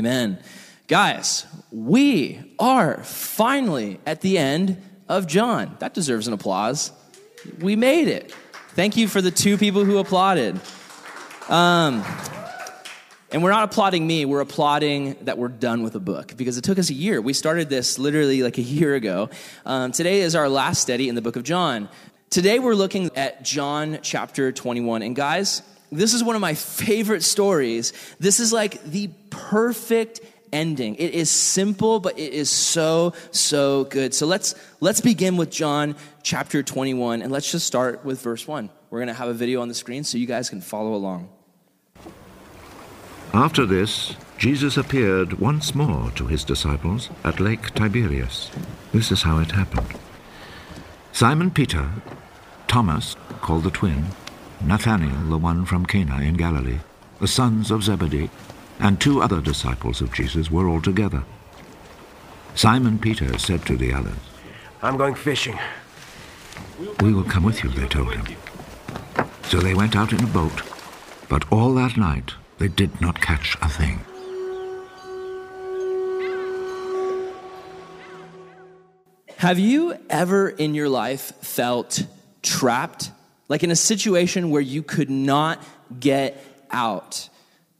Amen. Guys, we are finally at the end of John. That deserves an applause. We made it. Thank you for the two people who applauded. Um, and we're not applauding me, we're applauding that we're done with a book because it took us a year. We started this literally like a year ago. Um, today is our last study in the book of John. Today we're looking at John chapter 21. And guys, this is one of my favorite stories. This is like the perfect ending. It is simple, but it is so, so good. So let's let's begin with John chapter 21, and let's just start with verse 1. We're gonna have a video on the screen so you guys can follow along. After this, Jesus appeared once more to his disciples at Lake Tiberias. This is how it happened. Simon Peter, Thomas, called the twin, Nathanael, the one from Cana in Galilee, the sons of Zebedee, and two other disciples of Jesus were all together. Simon Peter said to the others, I'm going fishing. We will come with you, they told him. So they went out in a boat, but all that night they did not catch a thing. Have you ever in your life felt trapped? Like in a situation where you could not get out?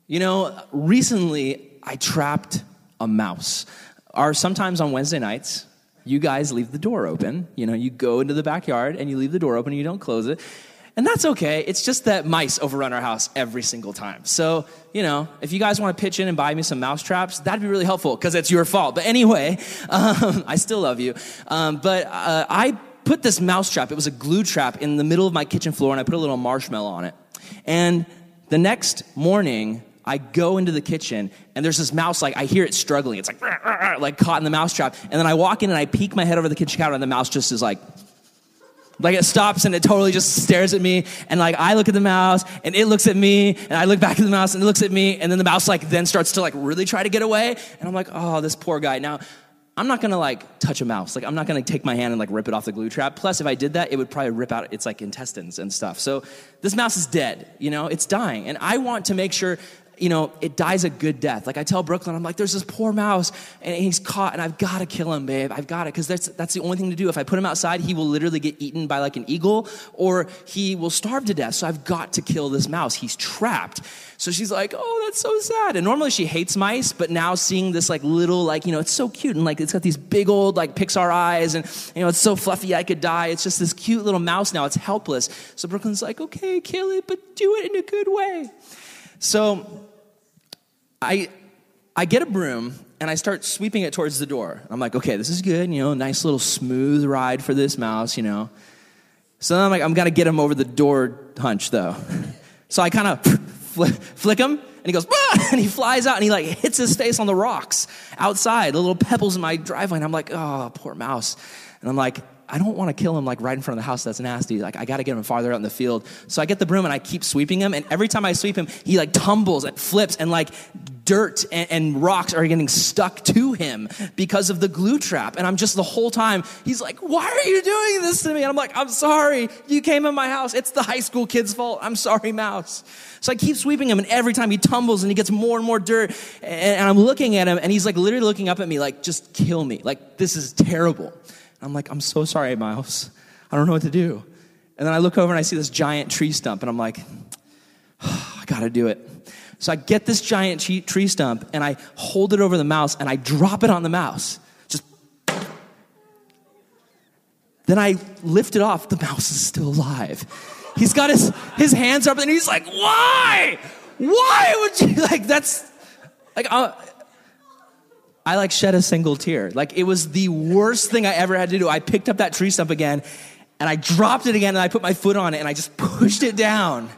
You know, recently I trapped a mouse. Or sometimes on Wednesday nights, you guys leave the door open. You know, you go into the backyard and you leave the door open and you don't close it. And that's okay. It's just that mice overrun our house every single time. So, you know, if you guys want to pitch in and buy me some mouse traps, that'd be really helpful because it's your fault. But anyway, um, I still love you. Um, but uh, I put this mouse trap, it was a glue trap in the middle of my kitchen floor, and I put a little marshmallow on it. And the next morning, I go into the kitchen and there's this mouse, like I hear it struggling. It's like, like caught in the mouse trap. And then I walk in and I peek my head over the kitchen counter and the mouse just is like, like it stops and it totally just stares at me. And like I look at the mouse and it looks at me and I look back at the mouse and it looks at me. And then the mouse like then starts to like really try to get away. And I'm like, oh, this poor guy. Now, I'm not gonna like touch a mouse. Like I'm not gonna take my hand and like rip it off the glue trap. Plus, if I did that, it would probably rip out its like intestines and stuff. So this mouse is dead. You know, it's dying, and I want to make sure you know, it dies a good death. Like I tell Brooklyn, I'm like, there's this poor mouse and he's caught and I've got to kill him, babe. I've got it. Cause that's, that's the only thing to do. If I put him outside, he will literally get eaten by like an eagle or he will starve to death. So I've got to kill this mouse. He's trapped. So she's like, oh, that's so sad. And normally she hates mice, but now seeing this like little, like, you know, it's so cute and like it's got these big old like Pixar eyes and, you know, it's so fluffy I could die. It's just this cute little mouse now. It's helpless. So Brooklyn's like, okay, kill it, but do it in a good way. So I, I get a broom and I start sweeping it towards the door. I'm like, okay, this is good, you know, nice little smooth ride for this mouse, you know. So I'm like, I'm gonna get him over the door hunch though. So I kind of flick him and he goes, ah! and he flies out and he like hits his face on the rocks outside, the little pebbles in my driveway. And I'm like, oh, poor mouse. And I'm like, I don't want to kill him like right in front of the house. That's nasty. Like I got to get him farther out in the field. So I get the broom and I keep sweeping him. And every time I sweep him, he like tumbles and flips and like dirt and, and rocks are getting stuck to him because of the glue trap. And I'm just the whole time, he's like, why are you doing this to me? And I'm like, I'm sorry. You came in my house. It's the high school kid's fault. I'm sorry, mouse. So I keep sweeping him and every time he tumbles and he gets more and more dirt and, and I'm looking at him and he's like literally looking up at me like, just kill me. Like, this is terrible. And I'm like, I'm so sorry, Miles. I don't know what to do. And then I look over and I see this giant tree stump, and I'm like, oh, I gotta do it. So I get this giant tree stump and I hold it over the mouse and I drop it on the mouse. Just. Then I lift it off. The mouse is still alive. He's got his, his hands up and he's like, why? Why would you? Like, that's. Like, uh, I like shed a single tear. Like it was the worst thing I ever had to do. I picked up that tree stump again and I dropped it again and I put my foot on it and I just pushed it down.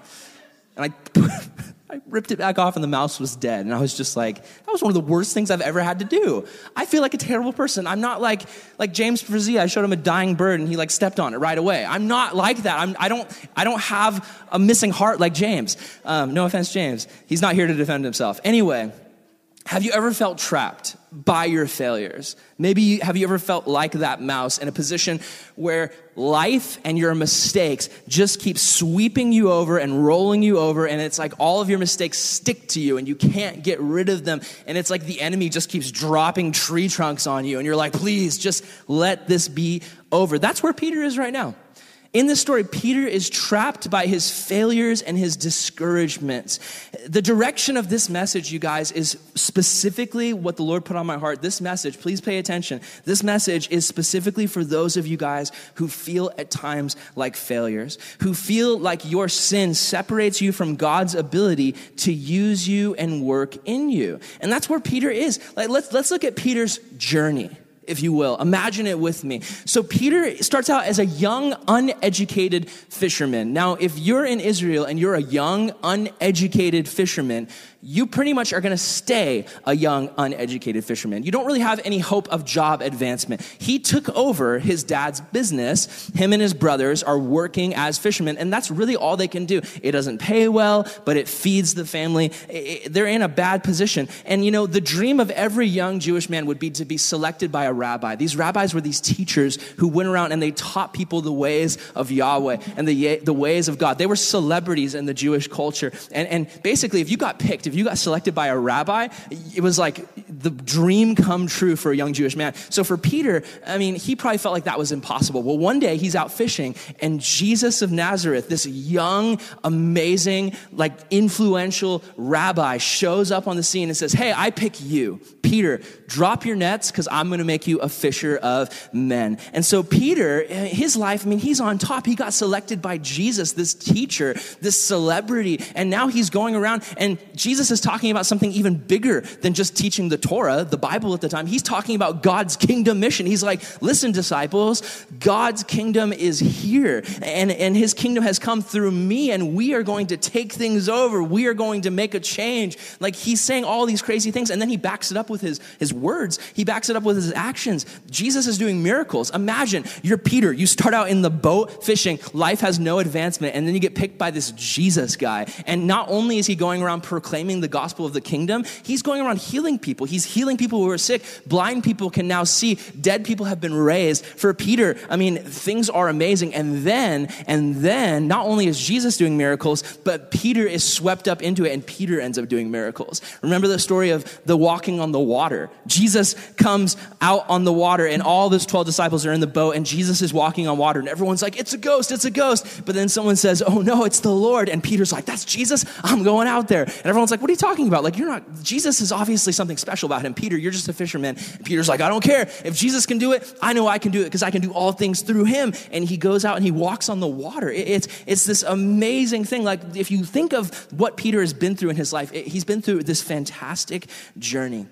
And I, I ripped it back off and the mouse was dead. And I was just like, that was one of the worst things I've ever had to do. I feel like a terrible person. I'm not like, like James Frazee. I showed him a dying bird and he like stepped on it right away. I'm not like that. I'm, I, don't, I don't have a missing heart like James. Um, no offense, James. He's not here to defend himself. Anyway, have you ever felt trapped? By your failures. Maybe have you ever felt like that mouse in a position where life and your mistakes just keep sweeping you over and rolling you over and it's like all of your mistakes stick to you and you can't get rid of them and it's like the enemy just keeps dropping tree trunks on you and you're like please just let this be over. That's where Peter is right now. In this story, Peter is trapped by his failures and his discouragements. The direction of this message, you guys, is specifically what the Lord put on my heart. This message, please pay attention. This message is specifically for those of you guys who feel at times like failures, who feel like your sin separates you from God's ability to use you and work in you. And that's where Peter is. Like, let's, let's look at Peter's journey if you will. Imagine it with me. So Peter starts out as a young, uneducated fisherman. Now, if you're in Israel and you're a young, uneducated fisherman, you pretty much are going to stay a young, uneducated fisherman. You don't really have any hope of job advancement. He took over his dad's business. Him and his brothers are working as fishermen, and that's really all they can do. It doesn't pay well, but it feeds the family. They're in a bad position. And you know, the dream of every young Jewish man would be to be selected by a rabbi. These rabbis were these teachers who went around and they taught people the ways of Yahweh and the, the ways of God. They were celebrities in the Jewish culture. And, and basically, if you got picked, if you got selected by a rabbi, it was like the dream come true for a young Jewish man. So for Peter, I mean, he probably felt like that was impossible. Well, one day he's out fishing, and Jesus of Nazareth, this young, amazing, like influential rabbi, shows up on the scene and says, Hey, I pick you. Peter, drop your nets because I'm going to make you a fisher of men. And so Peter, his life, I mean, he's on top. He got selected by Jesus, this teacher, this celebrity, and now he's going around and Jesus is talking about something even bigger than just teaching the Torah, the Bible at the time. He's talking about God's kingdom mission. He's like, listen, disciples, God's kingdom is here and, and his kingdom has come through me and we are going to take things over. We are going to make a change. Like he's saying all these crazy things and then he backs it up with his, his words. He backs it up with his actions. Jesus is doing miracles. Imagine you're Peter. You start out in the boat fishing. Life has no advancement and then you get picked by this Jesus guy. And not only is he going around proclaiming the gospel of the kingdom, he's going around healing people. He's healing people who are sick. Blind people can now see. Dead people have been raised. For Peter, I mean, things are amazing. And then, and then, not only is Jesus doing miracles, but Peter is swept up into it and Peter ends up doing miracles. Remember the story of the walking on the water? Jesus comes out on the water and all those 12 disciples are in the boat and Jesus is walking on water and everyone's like, it's a ghost, it's a ghost. But then someone says, oh no, it's the Lord. And Peter's like, that's Jesus. I'm going out there. And everyone's like, what are you talking about? Like, you're not, Jesus is obviously something special about him. Peter, you're just a fisherman. And Peter's like, I don't care. If Jesus can do it, I know I can do it because I can do all things through him. And he goes out and he walks on the water. It's, it's this amazing thing. Like, if you think of what Peter has been through in his life, he's been through this fantastic journey.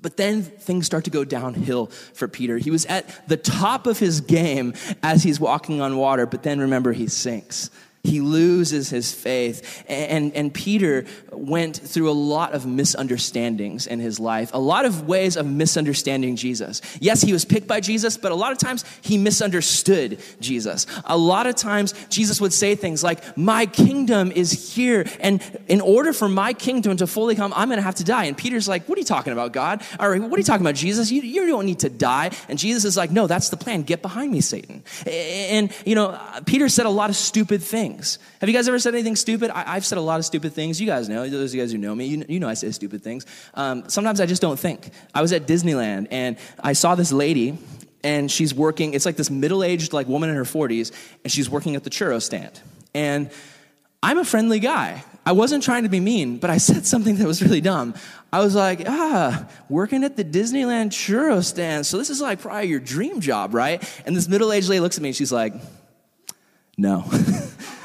But then things start to go downhill for Peter. He was at the top of his game as he's walking on water, but then remember, he sinks. He loses his faith. And, and Peter went through a lot of misunderstandings in his life, a lot of ways of misunderstanding Jesus. Yes, he was picked by Jesus, but a lot of times he misunderstood Jesus. A lot of times Jesus would say things like, My kingdom is here. And in order for my kingdom to fully come, I'm going to have to die. And Peter's like, What are you talking about, God? Or what are you talking about, Jesus? You, you don't need to die. And Jesus is like, No, that's the plan. Get behind me, Satan. And, you know, Peter said a lot of stupid things things. Have you guys ever said anything stupid? I, have said a lot of stupid things. You guys know, those of you guys who know me, you, you know I say stupid things. Um, sometimes I just don't think. I was at Disneyland and I saw this lady and she's working, it's like this middle aged like woman in her 40s, and she's working at the churro stand. And I'm a friendly guy. I wasn't trying to be mean, but I said something that was really dumb. I was like, ah, working at the Disneyland churro stand. So this is like probably your dream job, right? And this middle aged lady looks at me and she's like, no.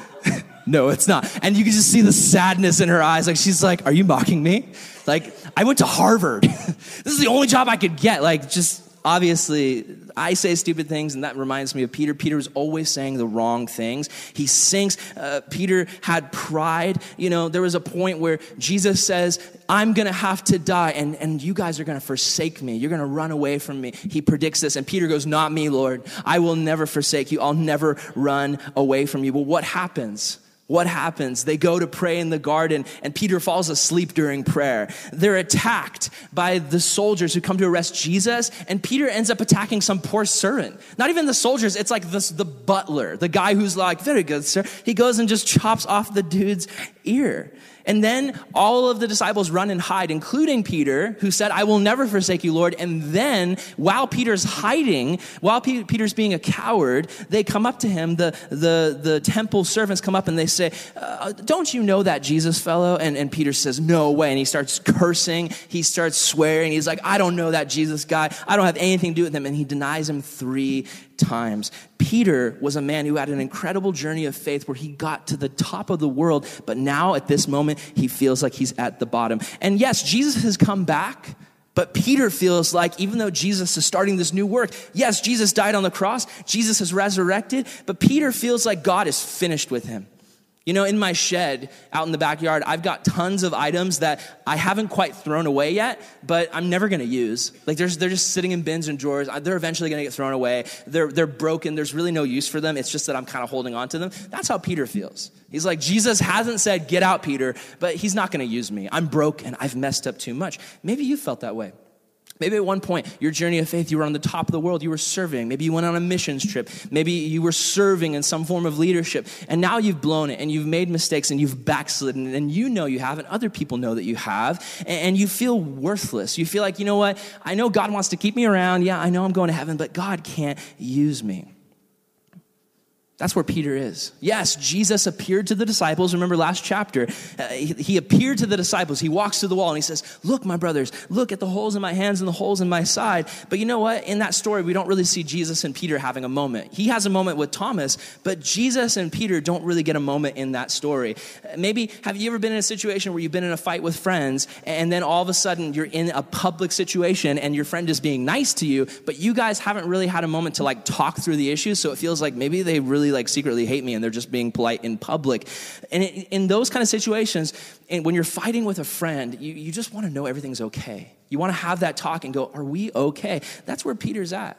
no, it's not. And you can just see the sadness in her eyes. Like, she's like, Are you mocking me? Like, I went to Harvard. this is the only job I could get. Like, just obviously, I say stupid things, and that reminds me of Peter. Peter was always saying the wrong things. He sinks. Uh, Peter had pride. You know, there was a point where Jesus says, I'm going to have to die, and, and you guys are going to forsake me. You're going to run away from me. He predicts this, and Peter goes, Not me, Lord. I will never forsake you. I'll never run away from you. Well, what happens? What happens? They go to pray in the garden, and Peter falls asleep during prayer. They're attacked by the soldiers who come to arrest Jesus, and Peter ends up attacking some poor servant. Not even the soldiers, it's like this, the butler, the guy who's like, very good, sir. He goes and just chops off the dude's ear. And then all of the disciples run and hide, including Peter, who said, I will never forsake you, Lord. And then, while Peter's hiding, while P- Peter's being a coward, they come up to him. The, the, the temple servants come up and they say, uh, Don't you know that Jesus fellow? And, and Peter says, No way. And he starts cursing. He starts swearing. He's like, I don't know that Jesus guy. I don't have anything to do with him. And he denies him three times. Peter was a man who had an incredible journey of faith where he got to the top of the world, but now at this moment, he feels like he's at the bottom. And yes, Jesus has come back. But Peter feels like even though Jesus is starting this new work, yes, Jesus died on the cross, Jesus is resurrected, but Peter feels like God is finished with him. You know, in my shed out in the backyard, I've got tons of items that I haven't quite thrown away yet, but I'm never to use. Like, they're just sitting in bins and drawers. They're eventually to get thrown away. They're, they're broken. There's really no use for them. It's just that I'm kind of holding on to them. That's how Peter feels. He's like, Jesus hasn't said, get out, Peter, but he's not to use me. I'm broken. I've messed up too much. Maybe you felt that way. Maybe at one point, your journey of faith, you were on the top of the world, you were serving. Maybe you went on a missions trip. Maybe you were serving in some form of leadership. And now you've blown it and you've made mistakes and you've backslidden. And you know you have, and other people know that you have. And you feel worthless. You feel like, you know what? I know God wants to keep me around. Yeah, I know I'm going to heaven, but God can't use me. That's where Peter is. Yes, Jesus appeared to the disciples. Remember last chapter, uh, he, he, appeared to the disciples. He walks to the wall and he says, Look, my brothers, look at the holes in my hands and the holes in my side. But you know what? In that story, we don't really see Jesus and Peter having a moment. He has a moment with Thomas, but Jesus and Peter don't really get a moment in that story. Maybe, have you ever been in a situation where you've been in a fight with friends and then all of a sudden you're in a public situation and your friend is being nice to you, but you guys haven't really had a moment to like talk through the issues, so it feels like maybe they really like secretly hate me and they're just being polite in public. And in those kind of situations, and when you're fighting with a friend, you, you just want to know everything's okay. You want to have that talk and go, Are we okay? That's where Peter's at.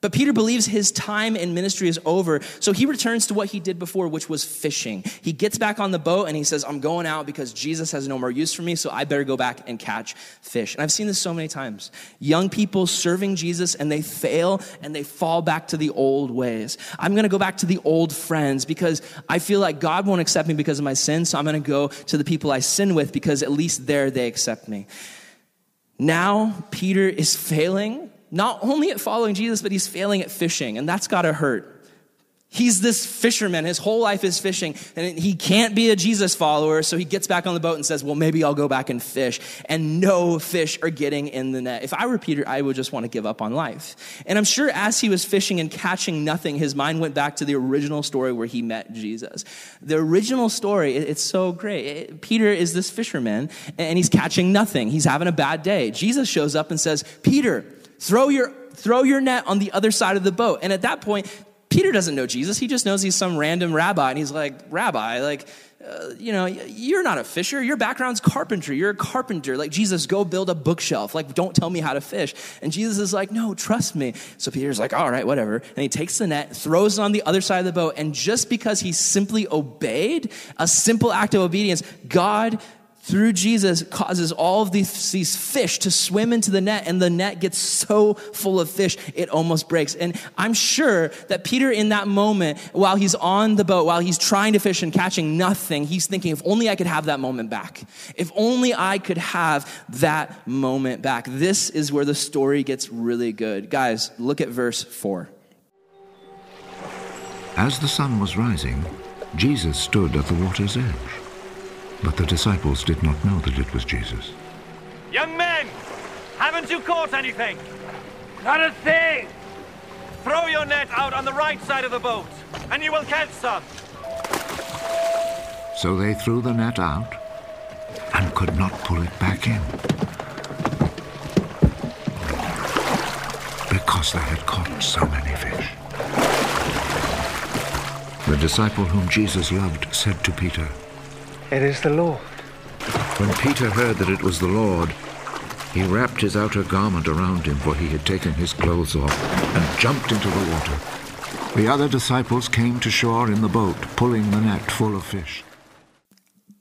But Peter believes his time in ministry is over, so he returns to what he did before, which was fishing. He gets back on the boat and he says, I'm going out because Jesus has no more use for me, so I better go back and catch fish. And I've seen this so many times. Young people serving Jesus and they fail and they fall back to the old ways. I'm gonna go back to the old friends because I feel like God won't accept me because of my sin, so I'm gonna go to the people I sin with because at least there they accept me. Now, Peter is failing not only at following Jesus, but he's failing at fishing, and that's gotta hurt. He's this fisherman. His whole life is fishing, and he can't be a Jesus follower, so he gets back on the boat and says, Well, maybe I'll go back and fish. And no fish are getting in the net. If I were Peter, I would just want to give up on life. And I'm sure as he was fishing and catching nothing, his mind went back to the original story where he met Jesus. The original story, it's so great. Peter is this fisherman, and he's catching nothing. He's having a bad day. Jesus shows up and says, Peter, Throw your, throw your net on the other side of the boat. And at that point, Peter doesn't know Jesus. He just knows he's some random rabbi. And he's like, Rabbi, like, uh, you know, you're not a fisher. Your background's carpentry. You're a carpenter. Like, Jesus, go build a bookshelf. Like, don't tell me how to fish. And Jesus is like, no, trust me. So Peter's like, all right, whatever. And he takes the net, throws it on the other side of the boat. And just because he simply obeyed, a simple act of obedience, God through Jesus causes all of these, these fish to swim into the net, and the net gets so full of fish it almost breaks. And I'm sure that Peter, in that moment, while he's on the boat, while he's trying to fish and catching nothing, he's thinking, if only I could have that moment back. If only I could have that moment back. This is where the story gets really good. Guys, look at verse 4. As the sun was rising, Jesus stood at the water's edge. But the disciples did not know that it was Jesus. Young men, haven't you caught anything? Not a thing! Throw your net out on the right side of the boat, and you will catch some. So they threw the net out and could not pull it back in. Because they had caught so many fish. The disciple whom Jesus loved said to Peter, it is the Lord. When Peter heard that it was the Lord, he wrapped his outer garment around him, for he had taken his clothes off, and jumped into the water. The other disciples came to shore in the boat, pulling the net full of fish.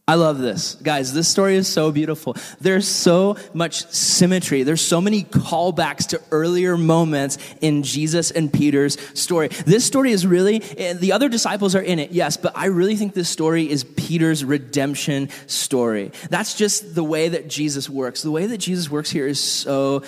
I love this. Guys, this story is so beautiful. There's so much symmetry. There's so many callbacks to earlier moments in Jesus and Peter's story. This story is really, eh, the other disciples are in it, yes, but I really think this story is Peter's redemption story. That's just the way that Jesus works. The way that Jesus works here is so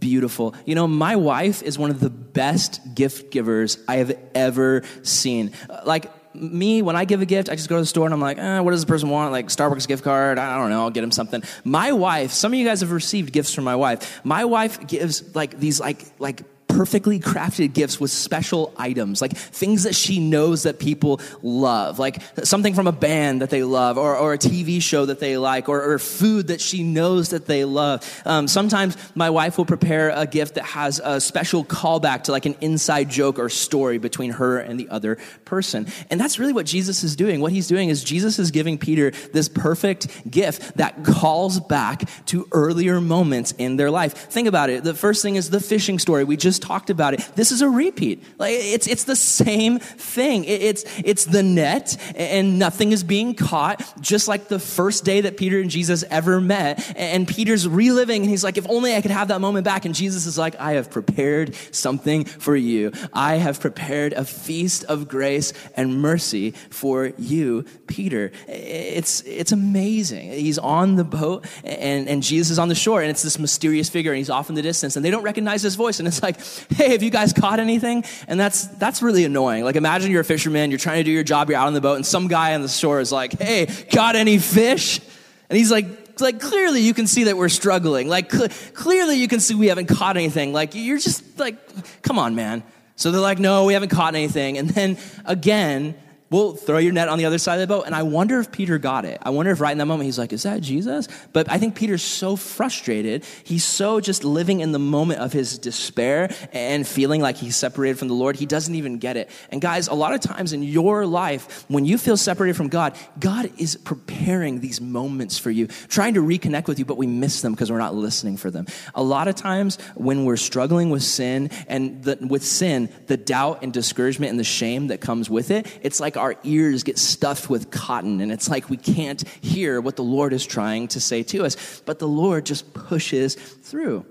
beautiful. You know, my wife is one of the best gift givers I have ever seen. Like, me, when I give a gift, I just go to the store and I'm like, eh, what does the person want? Like Starbucks gift card? I don't know. I'll get him something. My wife, some of you guys have received gifts from my wife. My wife gives like these like like perfectly crafted gifts with special items, like things that she knows that people love, like something from a band that they love, or, or a TV show that they like, or, or food that she knows that they love. Um, sometimes my wife will prepare a gift that has a special callback to like an inside joke or story between her and the other person. And that's really what Jesus is doing. What he's doing is Jesus is giving Peter this perfect gift that calls back to earlier moments in their life. Think about it. The first thing is the fishing story. We just talked about it. This is a repeat. Like it's it's the same thing. It's it's the net and nothing is being caught, just like the first day that Peter and Jesus ever met. And Peter's reliving and he's like, if only I could have that moment back. And Jesus is like, I have prepared something for you. I have prepared a feast of grace and mercy for you, Peter. It's it's amazing. He's on the boat and, and Jesus is on the shore, and it's this mysterious figure, and he's off in the distance, and they don't recognize his voice. And it's like, hey, have you guys caught anything? And that's, that's really annoying. Like, imagine you're a fisherman, you're trying to do your job, you're out on the boat, and some guy on the shore is like, hey, caught any fish? And he's like, like clearly you can see that we're struggling. Like cl- clearly you can see we haven't caught anything. Like you're just like, come on, man. So they're like, no, we haven't caught anything. And then again, well, throw your net on the other side of the boat. And I wonder if Peter got it. I wonder if right in that moment he's like, is that Jesus? But I think Peter's so frustrated. He's so just living in the moment of his despair and feeling like he's separated from the Lord. He doesn't even get it. And guys, a lot of times in your life, when you feel separated from God, God is preparing these moments for you, trying to reconnect with you, but we miss them because we're not listening for them. A lot of times when we're struggling with sin and the, with sin, the doubt and discouragement and the shame that comes with it, it's like our ears get stuffed with cotton and it's like we can't hear what the Lord is trying to say to us. But the Lord just pushes through.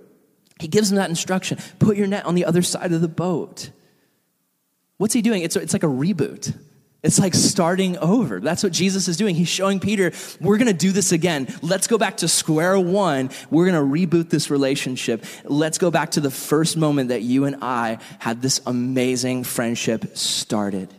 He gives them that instruction put your net on the other side of the boat. What's he doing? It's, it's like a reboot. It's like starting over. That's what Jesus is doing. He's showing Peter, we're going to do this again. Let's go back to square one. We're going to reboot this relationship. Let's go back to the first moment that you and I had this amazing friendship started.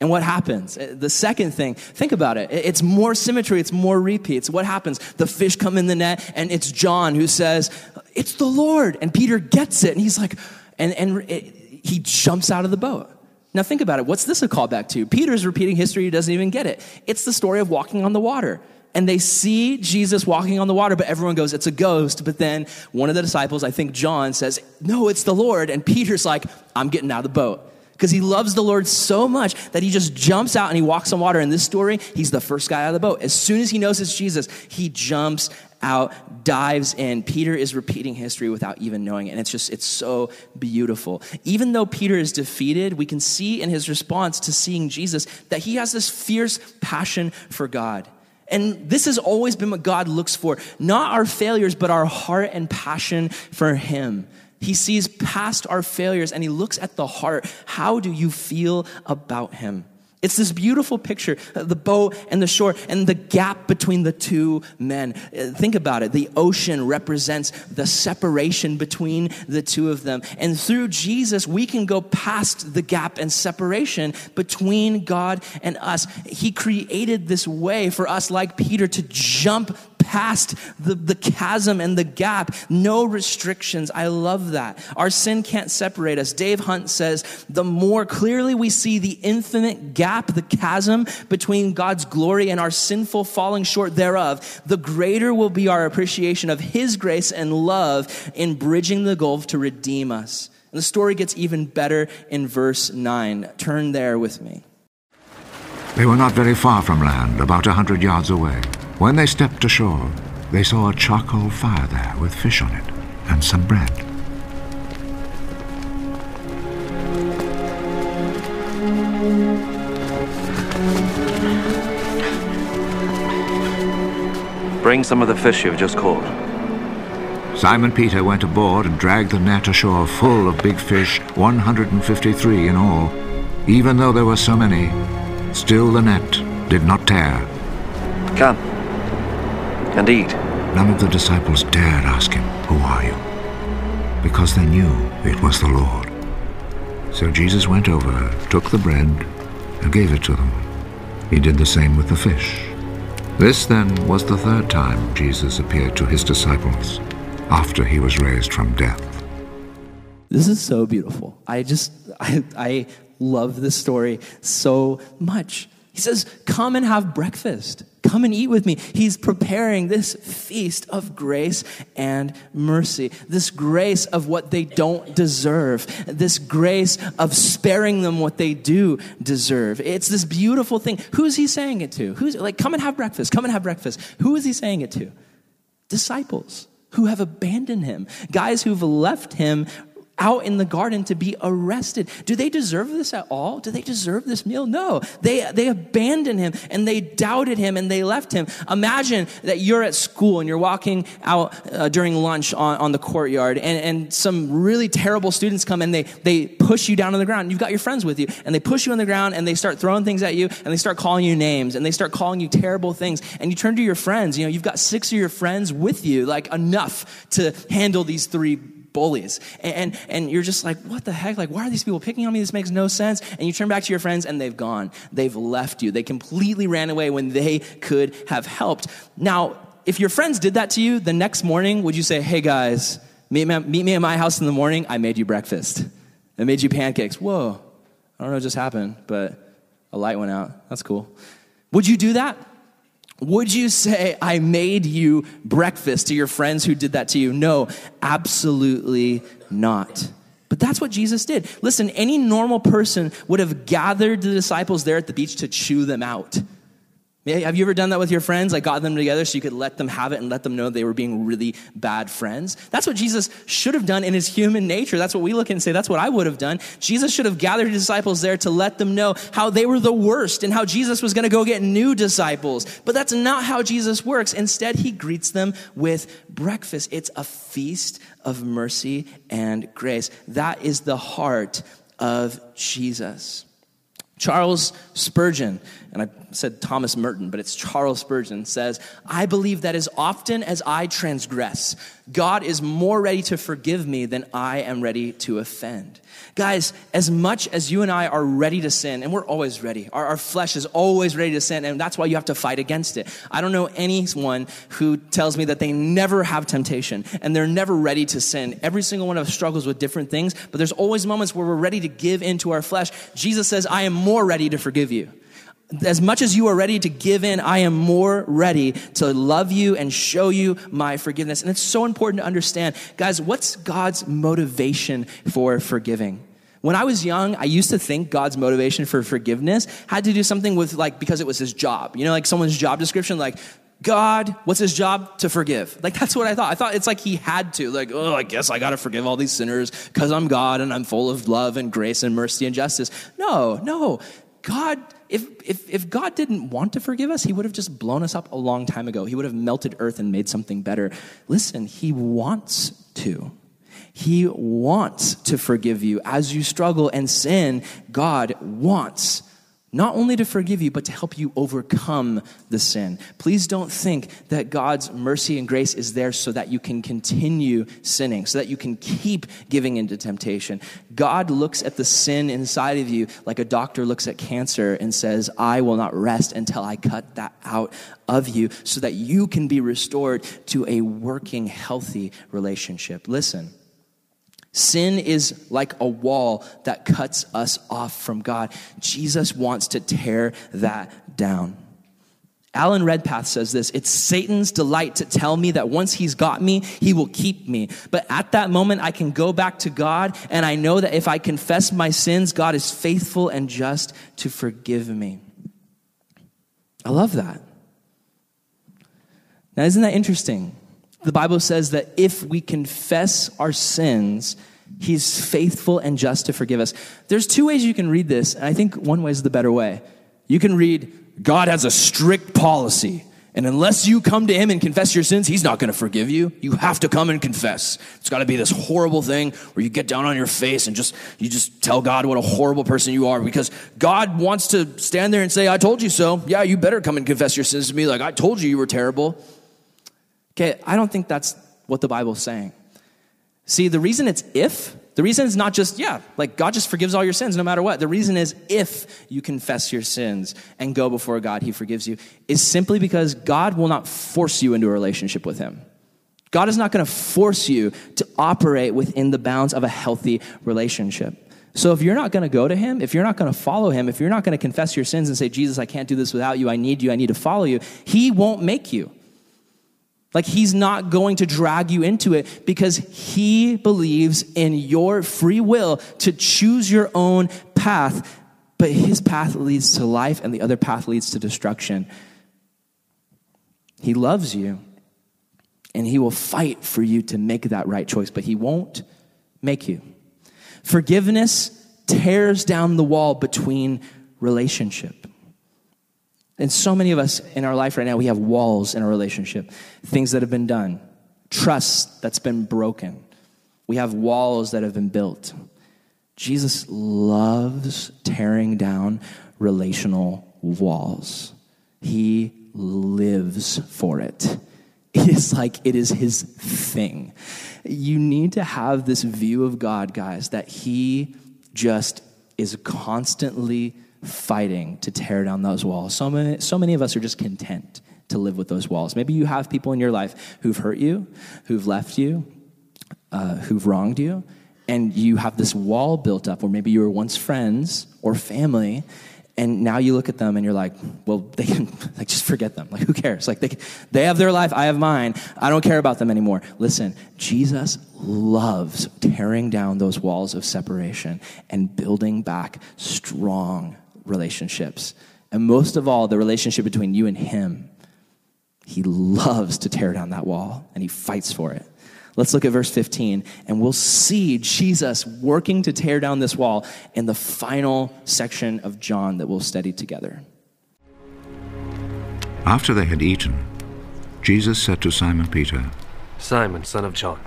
And what happens? Uh, the second thing, think about it. It's more symmetry, it's more repeats. What happens? The fish come in the net, and it's John who says, It's the Lord. And Peter gets it, and he's like, and, and it, he jumps out of the boat. Now think about it. What's this a callback to? Peter's repeating history, he doesn't even get it. It's the story of walking on the water. And they see Jesus walking on the water, but everyone goes, it's a ghost. But then one of the disciples, I think John, says, no, it's the Lord. And Peter's like, I'm getting out of the boat because he loves the Lord so much that he just jumps out and he walks on water. In this story, he's the first guy out of the boat. As soon as he knows it's Jesus, he jumps out, dives in. Peter is repeating history without even knowing it. And it's just, it's so beautiful. Even though Peter is defeated, we can see in his response to seeing Jesus that he has this fierce passion for God. And this has always been what God looks for not our failures, but our heart and passion for Him. He sees past our failures and he looks at the heart. How do you feel about him? It's this beautiful picture, uh, the boat and the shore and the gap between the two men. Uh, think about it. The ocean represents the separation between the two of them. And through Jesus, we can go past the gap and separation between God and us. He created this way for us, like Peter, to jump past the, the chasm and the gap. No restrictions. I love that. Our sin can't separate us. Dave Hunt says the more clearly we see the infinite gap, the chasm between God's glory and our sinful falling short thereof, the greater will be our appreciation of His grace and love in bridging the gulf to redeem us. And the story gets even better in verse 9. Turn there with me. They were not very far from land, about a hundred yards away. When they stepped ashore, they saw a charcoal fire there with fish on it and some bread. Bring some of the fish you've just caught. Simon Peter went aboard and dragged the net ashore full of big fish, 153 in all. Even though there were so many, still the net did not tear. Come. And eat. None of the disciples dared ask him, Who are you? Because they knew it was the Lord. So Jesus went over, took the bread, and gave it to them. He did the same with the fish. This then was the third time Jesus appeared to his disciples after he was raised from death. This is so beautiful. I just, I, I love this story so much. He says, Come and have breakfast. Come and eat with me. He's preparing this feast of grace and mercy, this grace of what they don't deserve, this grace of sparing them what they do deserve. It's this beautiful thing. Who's he saying it to? Who's like, come and have breakfast, come and have breakfast. Who is he saying it to? Disciples who have abandoned him, guys who've left him out in the garden to be arrested. Do they deserve this at all? Do they deserve this meal? No. They, they abandoned him and they doubted him and they left him. Imagine that you're at school and you're walking out uh, during lunch on, on the courtyard and, and some really terrible students come and they, they push you down on the ground. You've got your friends with you and they push you on the ground and they start throwing things at you and they start calling you names and they start calling you terrible things. And you turn to your friends. You know, you've got six of your friends with you, like enough to handle these three bullies. And, and, you're just like, what the heck? Like, why are these people picking on me? This makes no sense. And you turn back to your friends and they've gone. They've left you. They completely ran away when they could have helped. Now, if your friends did that to you, the next morning, would you say, hey guys, meet me, meet me at my house in the morning? I made you breakfast. I made you pancakes. Whoa, I don't know what just happened, but a light went out. That's cool. Would you do that? Would you say, I made you breakfast to your friends who did that to you? No, absolutely not. But that's what Jesus did. Listen, any normal person would have gathered the disciples there at the beach to chew them out. Have you ever done that with your friends? Like got them together so you could let them have it and let them know they were being really bad friends? That's what Jesus should have done in his human nature. That's what we look at and say, that's what I would have done. Jesus should have gathered his disciples there to let them know how they were the worst and how Jesus was going to go get new disciples. But that's not how Jesus works. Instead, he greets them with breakfast. It's a feast of mercy and grace. That is the heart of Jesus. Charles Spurgeon, and I said Thomas Merton, but it's Charles Spurgeon, says, I believe that as often as I transgress, God is more ready to forgive me than I am ready to offend. Guys, as much as you and I are ready to sin, and we're always ready, our, our, flesh is always ready to sin, and that's why you have to fight against it. I don't know anyone who tells me that they never have temptation and they're never ready to sin. Every single one of us struggles with different things, but there's always moments where we're ready to give into our flesh. Jesus says, I am more ready to forgive you as much as you are ready to give in, I am more ready to love you and show you my forgiveness. And it's so important to understand, guys, what's God's motivation for forgiving? When I was young, I used to think God's motivation for forgiveness had to do something with like, because it was his job. You know, like someone's job description, like, God, what's his job? To forgive. Like, that's what I thought. I thought it's like he had to. Like, oh, I guess I got to forgive all these sinners because I'm God and I'm full of love and grace and mercy and justice. No, no. God if, if, if God didn't want to forgive us, he would have just blown us up a long time ago. He would have melted earth and made something better. Listen, he wants to. He wants to forgive you. As you struggle and sin, God wants not only to forgive you, but to help you overcome the sin. Please don't think that God's mercy and grace is there so that you can continue sinning, so that you can keep giving into temptation. God looks at the sin inside of you like a doctor looks at cancer and says, I will not rest until I cut that out of you so that you can be restored to a working, healthy relationship. Listen. Sin is like a wall that cuts us off from God. Jesus wants to tear that down. Alan Redpath says this It's Satan's delight to tell me that once he's got me, he will keep me. But at that moment, I can go back to God, and I know that if I confess my sins, God is faithful and just to forgive me. I love that. Now, isn't that interesting? The Bible says that if we confess our sins, He's faithful and just to forgive us. There's two ways you can read this, and I think one way is the better way. You can read, God has a strict policy, And unless you come to him and confess your sins, he's not going to forgive you. You have to come and confess. It's got to be this horrible thing where you get down on your face and just you just tell God what a horrible person you are because God wants to stand there and say, "I told you so." Yeah, you better come and confess your sins to me like I told you you were terrible. Okay, I don't think that's what the Bible's saying. See, the reason it's if the reason is not just, yeah, like God just forgives all your sins no matter what. The reason is if you confess your sins and go before God, He forgives you, is simply because God will not force you into a relationship with Him. God is not going to force you to operate within the bounds of a healthy relationship. So if you're not going to go to him, if you're not going to follow him, if you're not going to confess your sins and say, Jesus, I can't do this without you, I need you, I need to follow you, he won't make you. Like he's not going to drag you into it because he believes in your free will to choose your own path, but his path leads to life and the other path leads to destruction. He loves you and he will fight for you to make that right choice, but he won't make you. Forgiveness tears down the wall between relationship. And so many of us in our life right now, we have walls in our relationship, things that have been done, trust that's been broken. We have walls that have been built. Jesus loves tearing down relational walls. He lives for it. It is like it is his thing. You need to have this view of God, guys, that he just is constantly fighting to tear down those walls. So many, so many of us are just content to live with those walls. Maybe you have people in your life who've hurt you, who've left you, uh, who've wronged you, and you have this wall built up where maybe you were once friends or family, and now you look at them and you're like, well, they can like just forget them. Like who cares? Like they they have their life, I have mine. I don't care about them anymore. Listen, Jesus loves tearing down those walls of separation and building back strong relationships. And most of all, the relationship between you and Him. He loves to tear down that wall and He fights for it. Let's look at verse 15, and we'll see Jesus working to tear down this wall in the final section of John that we'll study together. After they had eaten, Jesus said to Simon Peter, Simon, son of John,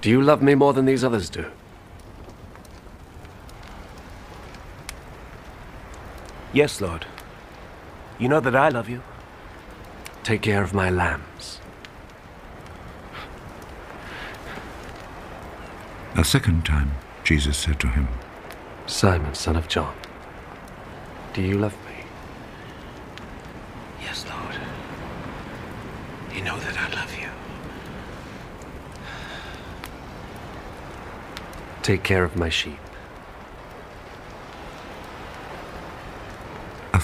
do you love me more than these others do? Yes, Lord. You know that I love you. Take care of my lambs. A second time, Jesus said to him, Simon, son of John, do you love me? Yes, Lord. You know that I love you. Take care of my sheep.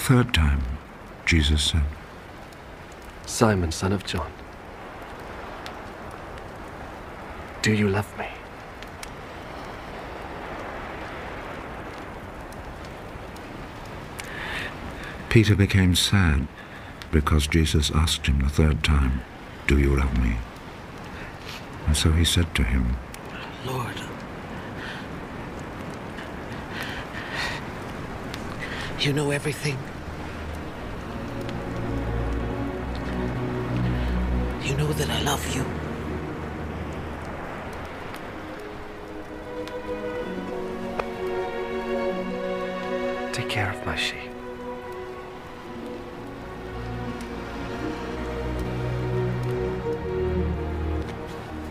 Third time, Jesus said, Simon, son of John, do you love me? Peter became sad because Jesus asked him the third time, Do you love me? And so he said to him, Lord. You know everything. You know that I love you. Take care of my sheep.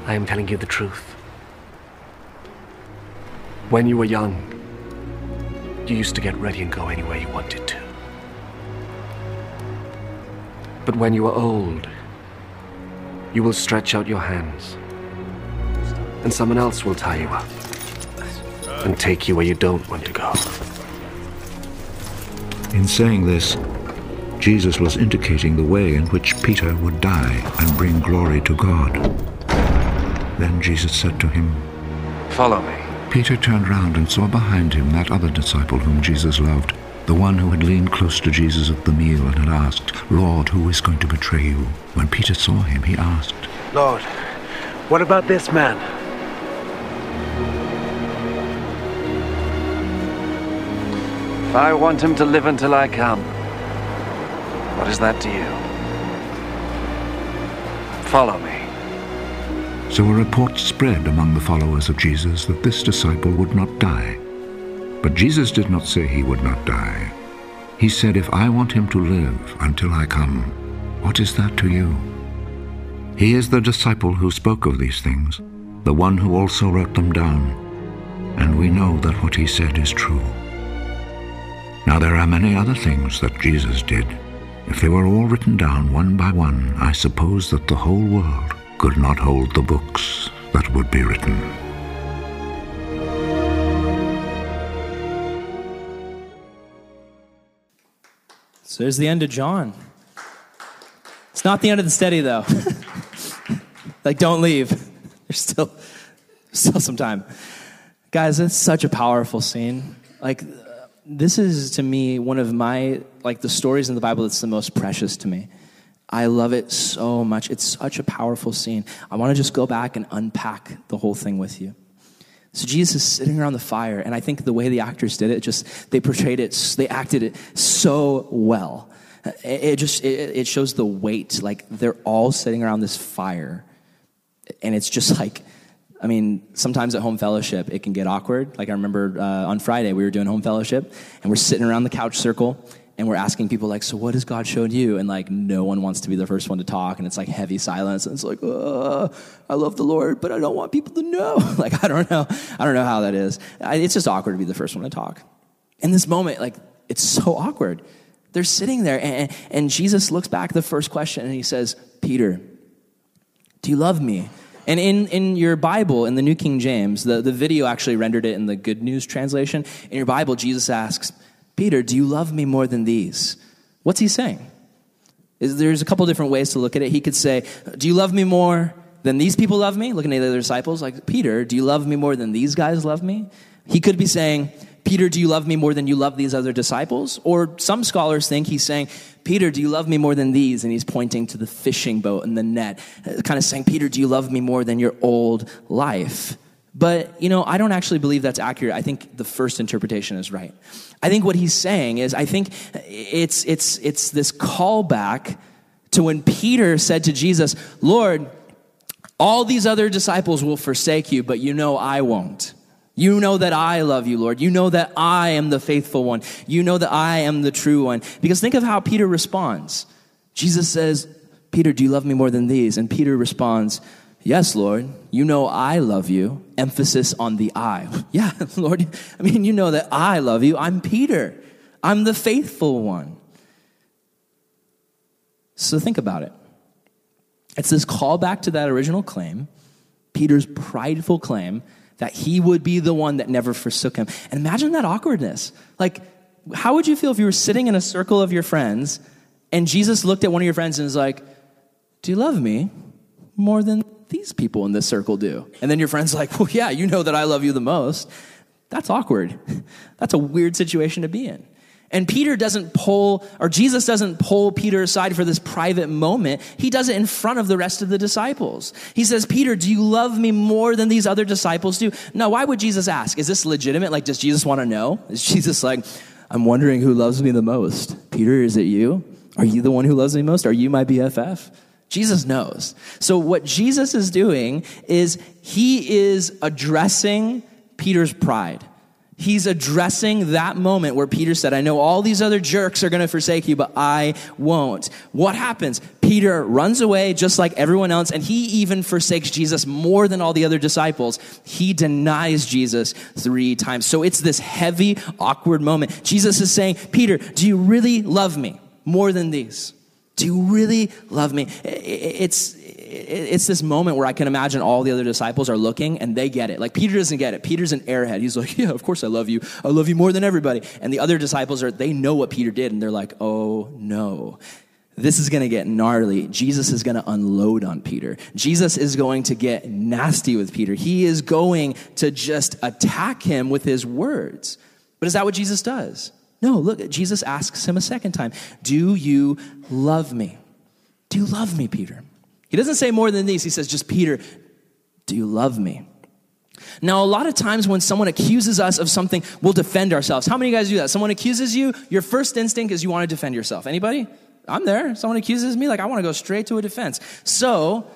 I am telling you the truth. When you were young, you used to get ready and go anywhere you wanted to. But when you are old, you will stretch out your hands, and someone else will tie you up and take you where you don't want to go. In saying this, Jesus was indicating the way in which Peter would die and bring glory to God. Then Jesus said to him, Follow me. Peter turned round and saw behind him that other disciple whom Jesus loved, the one who had leaned close to Jesus at the meal and had asked, Lord, who is going to betray you? When Peter saw him, he asked, Lord, what about this man? I want him to live until I come. What is that to you? Follow me. So a report spread among the followers of Jesus that this disciple would not die. But Jesus did not say he would not die. He said, If I want him to live until I come, what is that to you? He is the disciple who spoke of these things, the one who also wrote them down, and we know that what he said is true. Now there are many other things that Jesus did. If they were all written down one by one, I suppose that the whole world could not hold the books that would be written. So there's the end of John. It's not the end of the study, though. like, don't leave. There's still, still some time. Guys, it's such a powerful scene. Like, this is to me one of my, like, the stories in the Bible that's the most precious to me. I love it so much. It's such a powerful scene. I want to just go back and unpack the whole thing with you. So Jesus is sitting around the fire, and I think the way the actors did it, just they portrayed it, they acted it so well. It, just it, shows the weight. Like they're all sitting around this fire, and it's just like, I mean, sometimes at home fellowship it can get awkward. Like I remember uh, on Friday we were doing home fellowship, and we're sitting around the couch circle, and we're asking people like, "So what has God shown you?" And like, no one wants to be the first one to talk, and it's like heavy silence, and it's like, "I love the Lord, but I don't want people to know." like, I don't know, I don't know how that is. It's just awkward to be the first one to talk. In this moment, like, it's so awkward. They're sitting there, and, and Jesus looks back the first question, and he says, "Peter, do you love me?" And in, in your Bible, in the New King James, the, the video actually rendered it in the Good News translation. In your Bible, Jesus asks, Peter, do you love me more than these? What's he saying? There's a couple different ways to look at it. He could say, Do you love me more than these people love me? Looking at the other disciples, like, Peter, do you love me more than these guys love me? He could be saying, Peter, do you love me more than you love these other disciples? Or some scholars think he's saying, Peter, do you love me more than these? And he's pointing to the fishing boat and the net, kind of saying, Peter, do you love me more than your old life? But, you know, I don't actually believe that's accurate. I think the first interpretation is right. I think what he's saying is, I think it's, it's, it's this callback to when Peter said to Jesus, Lord, all these other disciples will forsake you, but you know I won't. You know that I love you, Lord. You know that I am the faithful one. You know that I am the true one. Because think of how Peter responds. Jesus says, Peter, do you love me more than these? And Peter responds, Yes, Lord, you know I love you. Emphasis on the I. Yeah, Lord, I mean, you know that I love you. I'm Peter, I'm the faithful one. So think about it. It's this callback to that original claim, Peter's prideful claim that he would be the one that never forsook him. And imagine that awkwardness. Like, how would you feel if you were sitting in a circle of your friends and Jesus looked at one of your friends and was like, Do you love me more than these people in this circle do. And then your friend's like, well, yeah, you know that I love you the most. That's awkward. That's a weird situation to be in. And Peter doesn't pull, or Jesus doesn't pull Peter aside for this private moment. He does it in front of the rest of the disciples. He says, Peter, do you love me more than these other disciples do? No, why would Jesus ask? Is this legitimate? Like, does Jesus want to know? Is Jesus like, I'm wondering who loves me the most? Peter, is it you? Are you the one who loves me most? Are you my BFF? Jesus knows. So, what Jesus is doing is he is addressing Peter's pride. He's addressing that moment where Peter said, I know all these other jerks are going to forsake you, but I won't. What happens? Peter runs away just like everyone else, and he even forsakes Jesus more than all the other disciples. He denies Jesus three times. So it's this heavy, awkward moment. Jesus is saying, Peter, do you really love me more than these? Do you really love me? It's, it's this moment where I can imagine all the other disciples are looking and they get it. Like Peter doesn't get it. Peter's an airhead. He's like, Yeah, of course I love you. I love you more than everybody. And the other disciples are, they know what Peter did and they're like, Oh no. This is going to get gnarly. Jesus is going to unload on Peter. Jesus is going to get nasty with Peter. He is going to just attack him with his words. But is that what Jesus does? No, look, Jesus asks him a second time Do you love me? Do you love me, Peter? He doesn't say more than these. He says, Just Peter, do you love me? Now, a lot of times when someone accuses us of something, we'll defend ourselves. How many of you guys do that? Someone accuses you, your first instinct is you want to defend yourself. Anybody? I'm there. Someone accuses me, like, I want to go straight to a defense. So,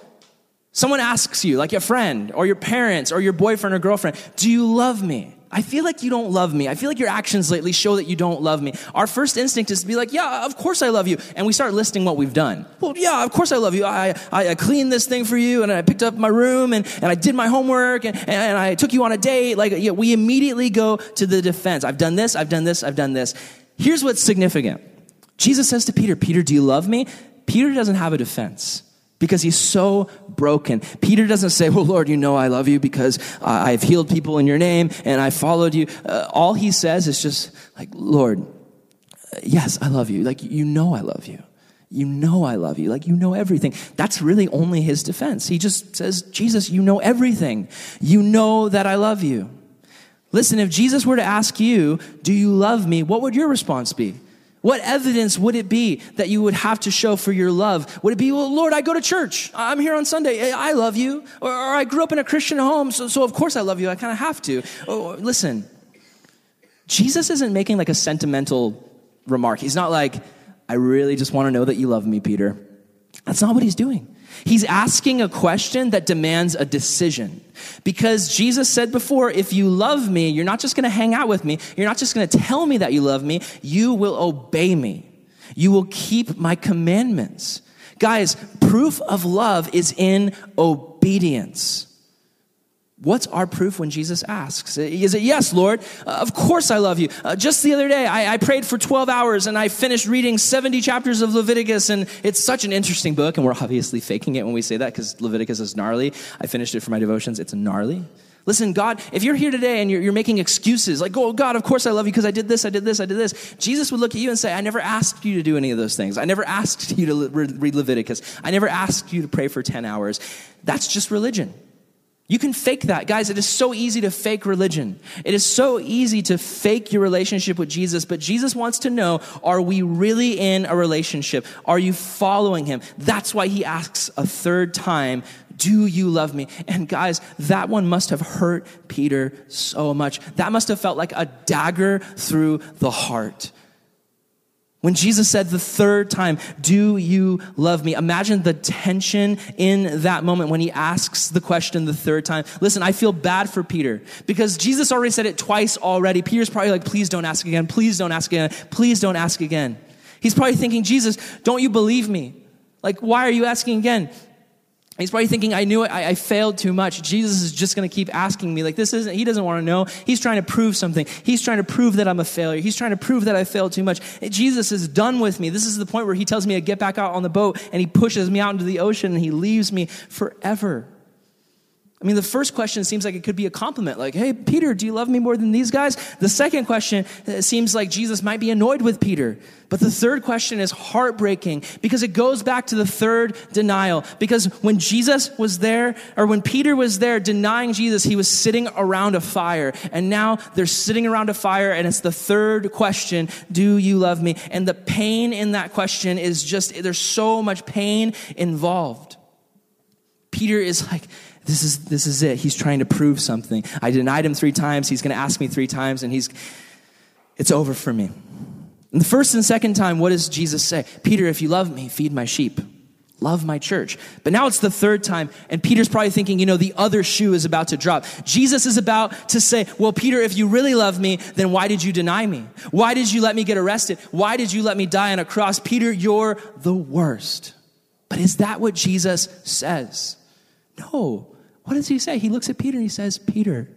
someone asks you, like a friend or your parents or your boyfriend or girlfriend, do you love me? I feel like you don't love me. I feel like your actions lately show that you don't love me. Our first instinct is to be like, yeah, of course I love you. And we start listing what we've done. Well, yeah, of course I love you. I, I, I cleaned this thing for you and I picked up my room and, and I did my homework and, and I took you on a date. Like, yeah, we immediately go to the defense. I've done this, I've done this, I've done this. Here's what's significant. Jesus says to Peter, Peter, do you love me? Peter doesn't have a defense because he's so broken. Peter doesn't say, Well, Lord, you know I love you because I've healed people in your name and I followed you. Uh, all he says is just like, Lord, yes, I love you. Like, you know I love you. You know I love you. Like, you know everything. That's really only his defense. He just says, Jesus, you know everything. You know that I love you. Listen, if Jesus were to ask you, Do you love me? What would your response be? What evidence would it be that you would have to show for your love? Would it be, well, Lord, I go to church. I'm here on Sunday. Eh, I love you. Or, or I grew up in a Christian home, so, so of course I love you. I kind of have to. Oh, oh, listen, Jesus isn't making like a sentimental remark. He's not like, I really just want to know that you love me, Peter. That's not what he's doing. He's asking a question that demands a decision. Because Jesus said before, if you love me, you're not just going to hang out with me. You're not just going to tell me that you love me. You will obey me. You will keep my commandments. Guys, proof of love is in obedience. What's our proof when Jesus asks? Is it, yes, Lord, uh, of course I love you. Uh, just the other day, I, I, prayed for 12 hours and I finished reading 70 chapters of Leviticus, and it's such an interesting book, and we're obviously faking it when we say that because Leviticus is gnarly. I finished it for my devotions, it's gnarly. Listen, God, if you're here today and you're, you're making excuses, like, oh, God, of course I love you because I did this, I did this, I did this, Jesus would look at you and say, I never asked you to do any of those things. I never asked you to read Leviticus. I never asked you to pray for 10 hours. That's just religion. You can fake that. Guys, it is so easy to fake religion. It is so easy to fake your relationship with Jesus, but Jesus wants to know, are we really in a relationship? Are you following him? That's why he asks a third time, do you love me? And guys, that one must have hurt Peter so much. That must have felt like a dagger through the heart. When Jesus said the third time, Do you love me? Imagine the tension in that moment when he asks the question the third time. Listen, I feel bad for Peter because Jesus already said it twice already. Peter's probably like, Please don't ask again. Please don't ask again. Please don't ask again. He's probably thinking, Jesus, don't you believe me? Like, why are you asking again? He's probably thinking, I knew it. I, I failed too much. Jesus is just going to keep asking me. Like, this isn't, he doesn't want to know. He's trying to prove something. He's trying to prove that I'm a failure. He's trying to prove that I failed too much. Jesus is done with me. This is the point where he tells me to get back out on the boat and he pushes me out into the ocean and he leaves me forever. I mean, the first question seems like it could be a compliment, like, hey, Peter, do you love me more than these guys? The second question uh, seems like Jesus might be annoyed with Peter. But the third question is heartbreaking because it goes back to the third denial. Because when Jesus was there, or when Peter was there denying Jesus, he was sitting around a fire. And now they're sitting around a fire, and it's the third question Do you love me? And the pain in that question is just, there's so much pain involved. Peter is like, this is, this is it. He's trying to prove something. I denied him three times. He's going to ask me three times, and he's, it's over for me. And the first and second time, what does Jesus say? Peter, if you love me, feed my sheep. Love my church. But now it's the third time, and Peter's probably thinking, you know, the other shoe is about to drop. Jesus is about to say, Well, Peter, if you really love me, then why did you deny me? Why did you let me get arrested? Why did you let me die on a cross? Peter, you're the worst. But is that what Jesus says? No. What does he say? He looks at Peter and he says, Peter,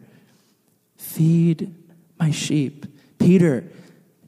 feed my sheep. Peter,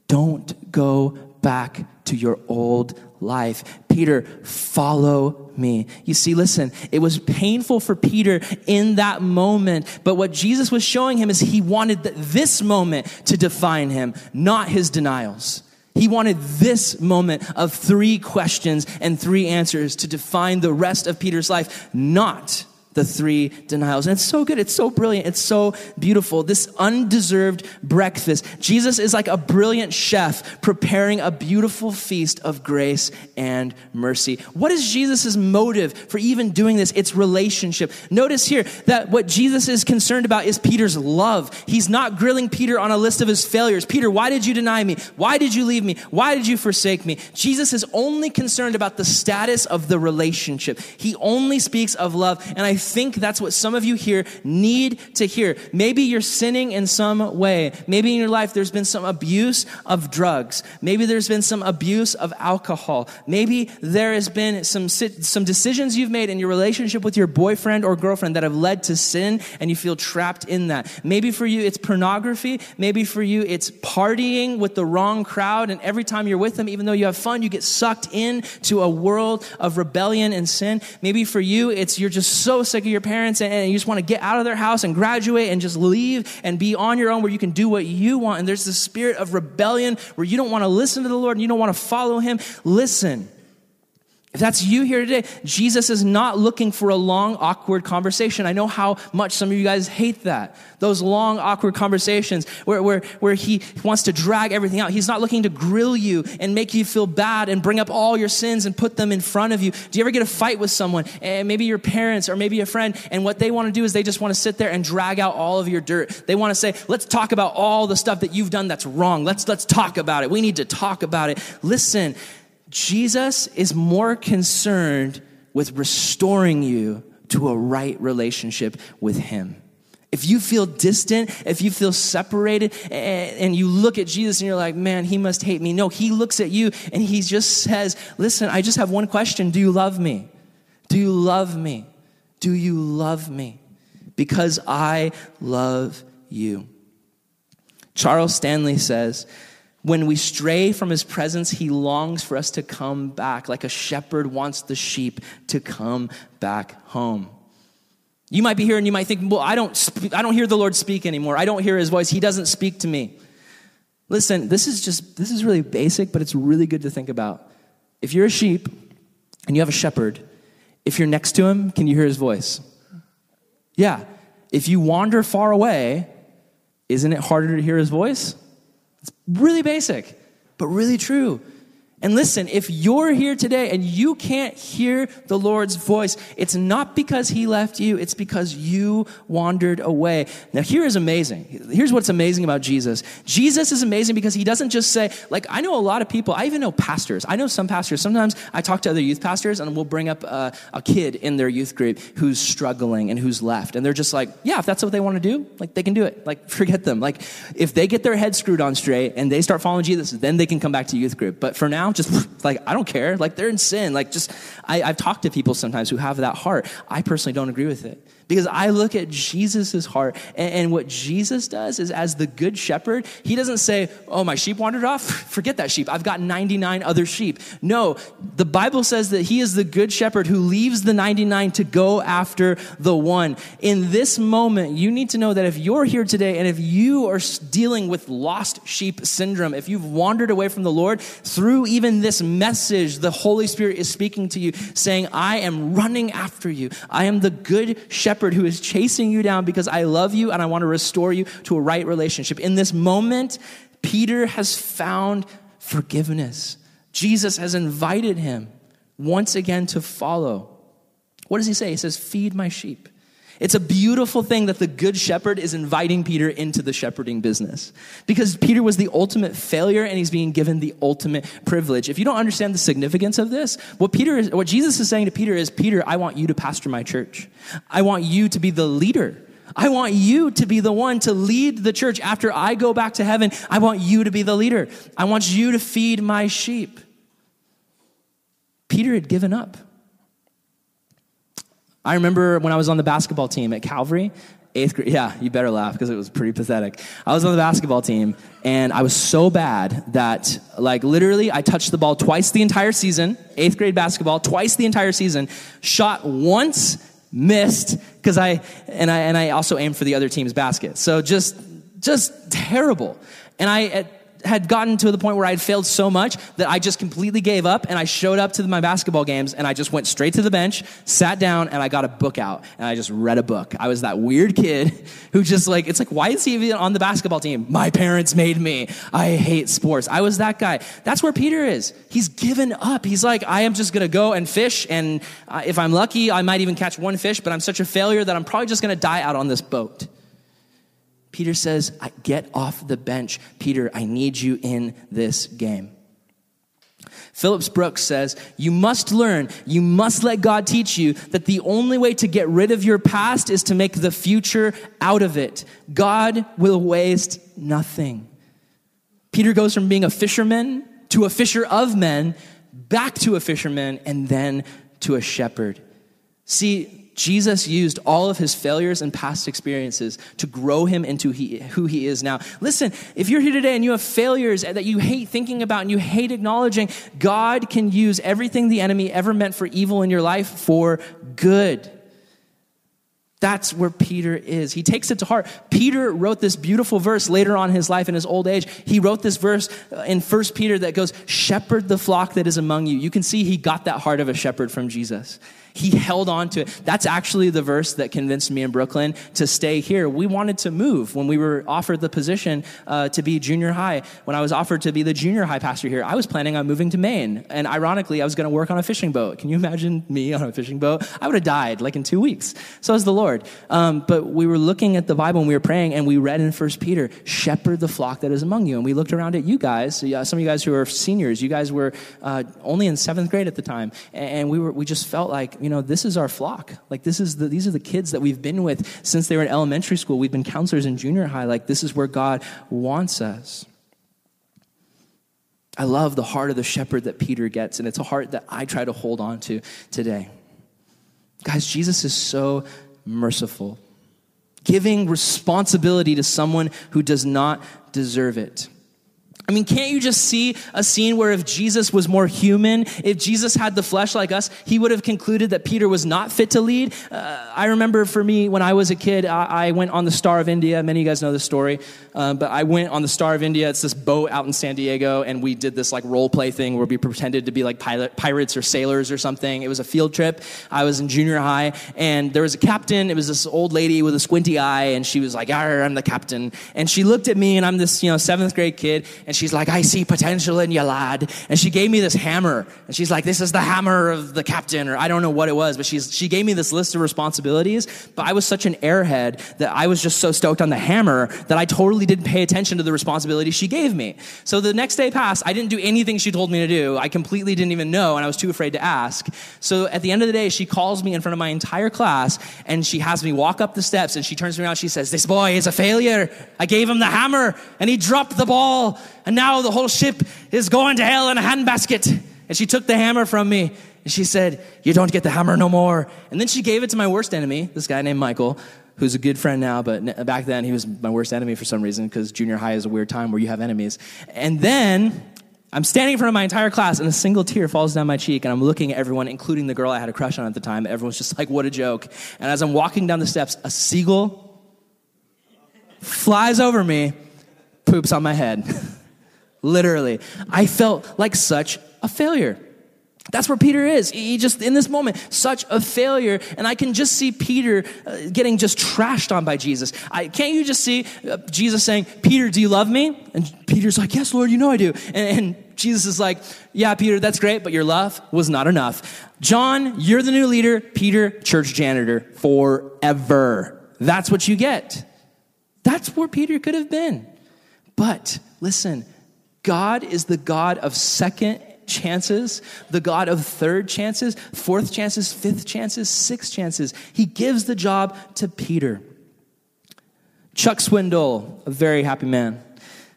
don't go back to your old life. Peter, follow me. You see, listen, it was painful for Peter in that moment, but what Jesus was showing him is he wanted this moment to define him, not his denials. He wanted this moment of three questions and three answers to define the rest of Peter's life, not the three denials. And it's so good. It's so brilliant. It's so beautiful. This undeserved breakfast. Jesus is like a brilliant chef preparing a beautiful feast of grace and mercy. What is Jesus' motive for even doing this? It's relationship. Notice here that what Jesus is concerned about is Peter's love. He's not grilling Peter on a list of his failures. Peter, why did you deny me? Why did you leave me? Why did you forsake me? Jesus is only concerned about the status of the relationship. He only speaks of love. And I think that's what some of you here need to hear. Maybe you're sinning in some way. Maybe in your life there's been some abuse of drugs. Maybe there's been some abuse of alcohol. Maybe there has been some, some decisions you've made in your relationship with your boyfriend or girlfriend that have led to sin and you feel trapped in that. Maybe for you it's pornography. Maybe for you it's partying with the wrong crowd and every time you're with them, even though you have fun, you get sucked into a world of rebellion and sin. Maybe for you it's you're just so sick of your parents and, you just want to get out of their house and graduate and just leave and be on your own where you can do what you want. And there's this spirit of rebellion where you don't want to listen to the Lord and you don't want to follow Him. Listen. If that's you here today, Jesus is not looking for a long, awkward conversation. I know how much some of you guys hate that. Those long, awkward conversations where, where, where he wants to drag everything out. He's not looking to grill you and make you feel bad and bring up all your sins and put them in front of you. Do you ever get a fight with someone, and maybe your parents or maybe a friend, and what they want to do is they just want to sit there and drag out all of your dirt. They want to say, let's talk about all the stuff that you've done that's wrong. Let's, let's talk about it. We need to talk about it. Listen, Jesus is more concerned with restoring you to a right relationship with Him. If you feel distant, if you feel separated, and you look at Jesus and you're like, man, he must hate me. No, he looks at you and he just says, listen, I just have one question. Do you love me? Do you love me? Do you love me? Because I love you. Charles Stanley says, when we stray from his presence, he longs for us to come back, like a shepherd wants the sheep to come back home. You might be here and you might think, well, I don't, I don't hear the Lord speak anymore. I don't hear his voice. He doesn't speak to me. Listen, this is just, this is really basic, but it's really good to think about. If you're a sheep and you have a shepherd, if you're next to him, can you hear his voice? Yeah. If you wander far away, isn't it harder to hear his voice? It's really basic, but really true. And listen, if you're here today and you can't hear the Lord's voice, it's not because he left you, it's because you wandered away. Now, here is amazing. Here's what's amazing about Jesus. Jesus is amazing because he doesn't just say, like, I know a lot of people, I even know pastors. I know some pastors. Sometimes I talk to other youth pastors and we'll bring up a, a kid in their youth group who's struggling and who's left. And they're just like, yeah, if that's what they want to do, like, they can do it. Like, forget them. Like, if they get their head screwed on straight and they start following Jesus, then they can come back to youth group. But for now, just like, I don't care. Like, they're in sin. Like, just, I, I've talked to people sometimes who have that heart. I personally don't agree with it. Because I look at Jesus' heart, and, and, what Jesus does is, as the good shepherd, he doesn't say, Oh, my sheep wandered off. Forget that sheep. I've got 99 other sheep. No, the Bible says that he is the good shepherd who leaves the 99 to go after the one. In this moment, you need to know that if you're here today and if you are dealing with lost sheep syndrome, if you've wandered away from the Lord, through even this message, the Holy Spirit is speaking to you, saying, I am running after you. I am the good shepherd shepherd who is chasing you down because I love you and I want to restore you to a right relationship. In this moment, Peter has found forgiveness. Jesus has invited him once again to follow. What does he say? He says, Feed my sheep. It's a beautiful thing that the good shepherd is inviting Peter into the shepherding business because Peter was the ultimate failure and he's being given the ultimate privilege. If you don't understand the significance of this, what Peter is, what Jesus is saying to Peter is, Peter, I want you to pastor my church. I want you to be the leader. I want you to be the one to lead the church after I go back to heaven. I want you to be the leader. I want you to feed my sheep. Peter had given up. I remember when I was on the basketball team at Calvary, eighth grade. Yeah, you better laugh because it was pretty pathetic. I was on the basketball team and I was so bad that, like, literally, I touched the ball twice the entire season, eighth grade basketball, twice the entire season, shot once, missed, because I, and I, and I also aimed for the other team's basket. So just, just terrible. And I, at, had gotten to the point where I had failed so much that I just completely gave up and I showed up to my basketball games and I just went straight to the bench, sat down, and I got a book out and I just read a book. I was that weird kid who just like, it's like, why is he even on the basketball team? My parents made me. I hate sports. I was that guy. That's where Peter is. He's given up. He's like, I am just going to go and fish. And uh, if I'm lucky, I might even catch one fish, but I'm such a failure that I'm probably just going to die out on this boat. Peter says, Get off the bench. Peter, I need you in this game. Phillips Brooks says, You must learn, you must let God teach you that the only way to get rid of your past is to make the future out of it. God will waste nothing. Peter goes from being a fisherman to a fisher of men, back to a fisherman, and then to a shepherd. See, Jesus used all of his failures and past experiences to grow him into he, who he is now. Listen, if you're here today and you have failures that you hate thinking about and you hate acknowledging, God can use everything the enemy ever meant for evil in your life for good. That's where Peter is. He takes it to heart. Peter wrote this beautiful verse later on in his life in his old age. He wrote this verse uh, in First Peter that goes, Shepherd the flock that is among you. You can see he got that heart of a shepherd from Jesus. He held on to it. That's actually the verse that convinced me in Brooklyn to stay here. We wanted to move when we were offered the position uh, to be junior high. When I was offered to be the junior high pastor here, I was planning on moving to Maine. And ironically, I was going to work on a fishing boat. Can you imagine me on a fishing boat? I would have died like in two weeks. So is the Lord. Um, but we were looking at the Bible and we were praying and we read in First Peter, shepherd the flock that is among you. And we looked around at you guys, some of you guys who are seniors, you guys were uh, only in seventh grade at the time. And we, were, we just felt like, you know, this is our flock. Like, this is the, these are the kids that we've been with since they were in elementary school. We've been counselors in junior high. Like, this is where God wants us. I love the heart of the shepherd that Peter gets, and it's a heart that I try to hold on to today. Guys, Jesus is so merciful, giving responsibility to someone who does not deserve it. I mean, can't you just see a scene where if Jesus was more human, if Jesus had the flesh like us, he would have concluded that Peter was not fit to lead? Uh, I remember for me, when I was a kid, I, I, went on the Star of India. Many of you guys know this story, uh, but I went on the Star of India. It's this boat out in San Diego, and we did this like role play thing where we pretended to be like pilot, pirates or sailors or something. It was a field trip. I was in junior high, and there was a captain. It was this old lady with a squinty eye, and she was like, I'm the captain. And she looked at me, and I'm this, you know, seventh grade kid, and and she's like, I see potential in you, lad. And she gave me this hammer. And she's like, this is the hammer of the captain, or I don't know what it was, but she's, she gave me this list of responsibilities. But I was such an airhead that I was just so stoked on the hammer that I totally didn't pay attention to the responsibilities she gave me. So the next day passed. I didn't do anything she told me to do. I completely didn't even know, and I was too afraid to ask. So at the end of the day, she calls me in front of my entire class, and she has me walk up the steps, and she turns me around. She says, This boy is a failure. I gave him the hammer, and he dropped the ball and now the whole ship is going to hell in a handbasket. And she took the hammer from me and she said, You don't get the hammer no more. And then she gave it to my worst enemy, this guy named Michael, who's a good friend now, but back then he was my worst enemy for some reason because junior high is a weird time where you have enemies. And then I'm standing in front of my entire class and a single tear falls down my cheek and I'm looking at everyone, including the girl I had a crush on at the time. Everyone's just like, What a joke. And as I'm walking down the steps, a seagull flies over me, poops on my head. literally. I felt like such a failure. That's where Peter is. He just, in this moment, such a failure. And I can just see Peter uh, getting just trashed on by Jesus. I, can't you just see uh, Jesus saying, Peter, do you love me? And Peter's like, Yes, Lord, you know I do. And, and Jesus is like, Yeah, Peter, that's great, but your love was not enough. John, you're the new leader. Peter, church janitor forever. That's what you get. That's where Peter could have been. But listen, God is the God of second chances, the God of third chances, fourth chances, fifth chances, sixth chances. He gives the job to Peter. Chuck Swindoll, a very happy man,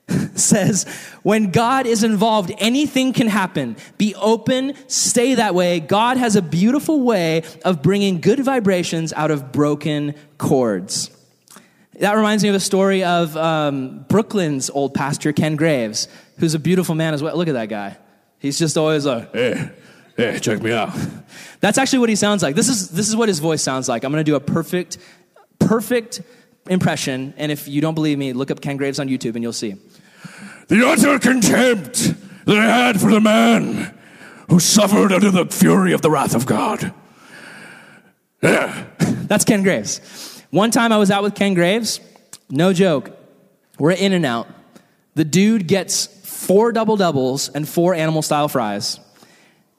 says, when God is involved, anything can happen. Be open, stay that way. God has a beautiful way of bringing good vibrations out of broken chords. That reminds me of a story of um, Brooklyn's old pastor, Ken Graves, who's a beautiful man as well. Look at that guy. He's just always like, hey, hey, check me out. That's actually what he sounds like. This is, this is what his voice sounds like. I'm going to do a perfect, perfect impression. And if you don't believe me, look up Ken Graves on YouTube and you'll see. the utter contempt that I had for the man who suffered under the fury of the wrath of God. Yeah. That's Ken Graves. One time I was out with Ken Graves, no joke. We're In and Out. The dude gets four double doubles and four animal style fries.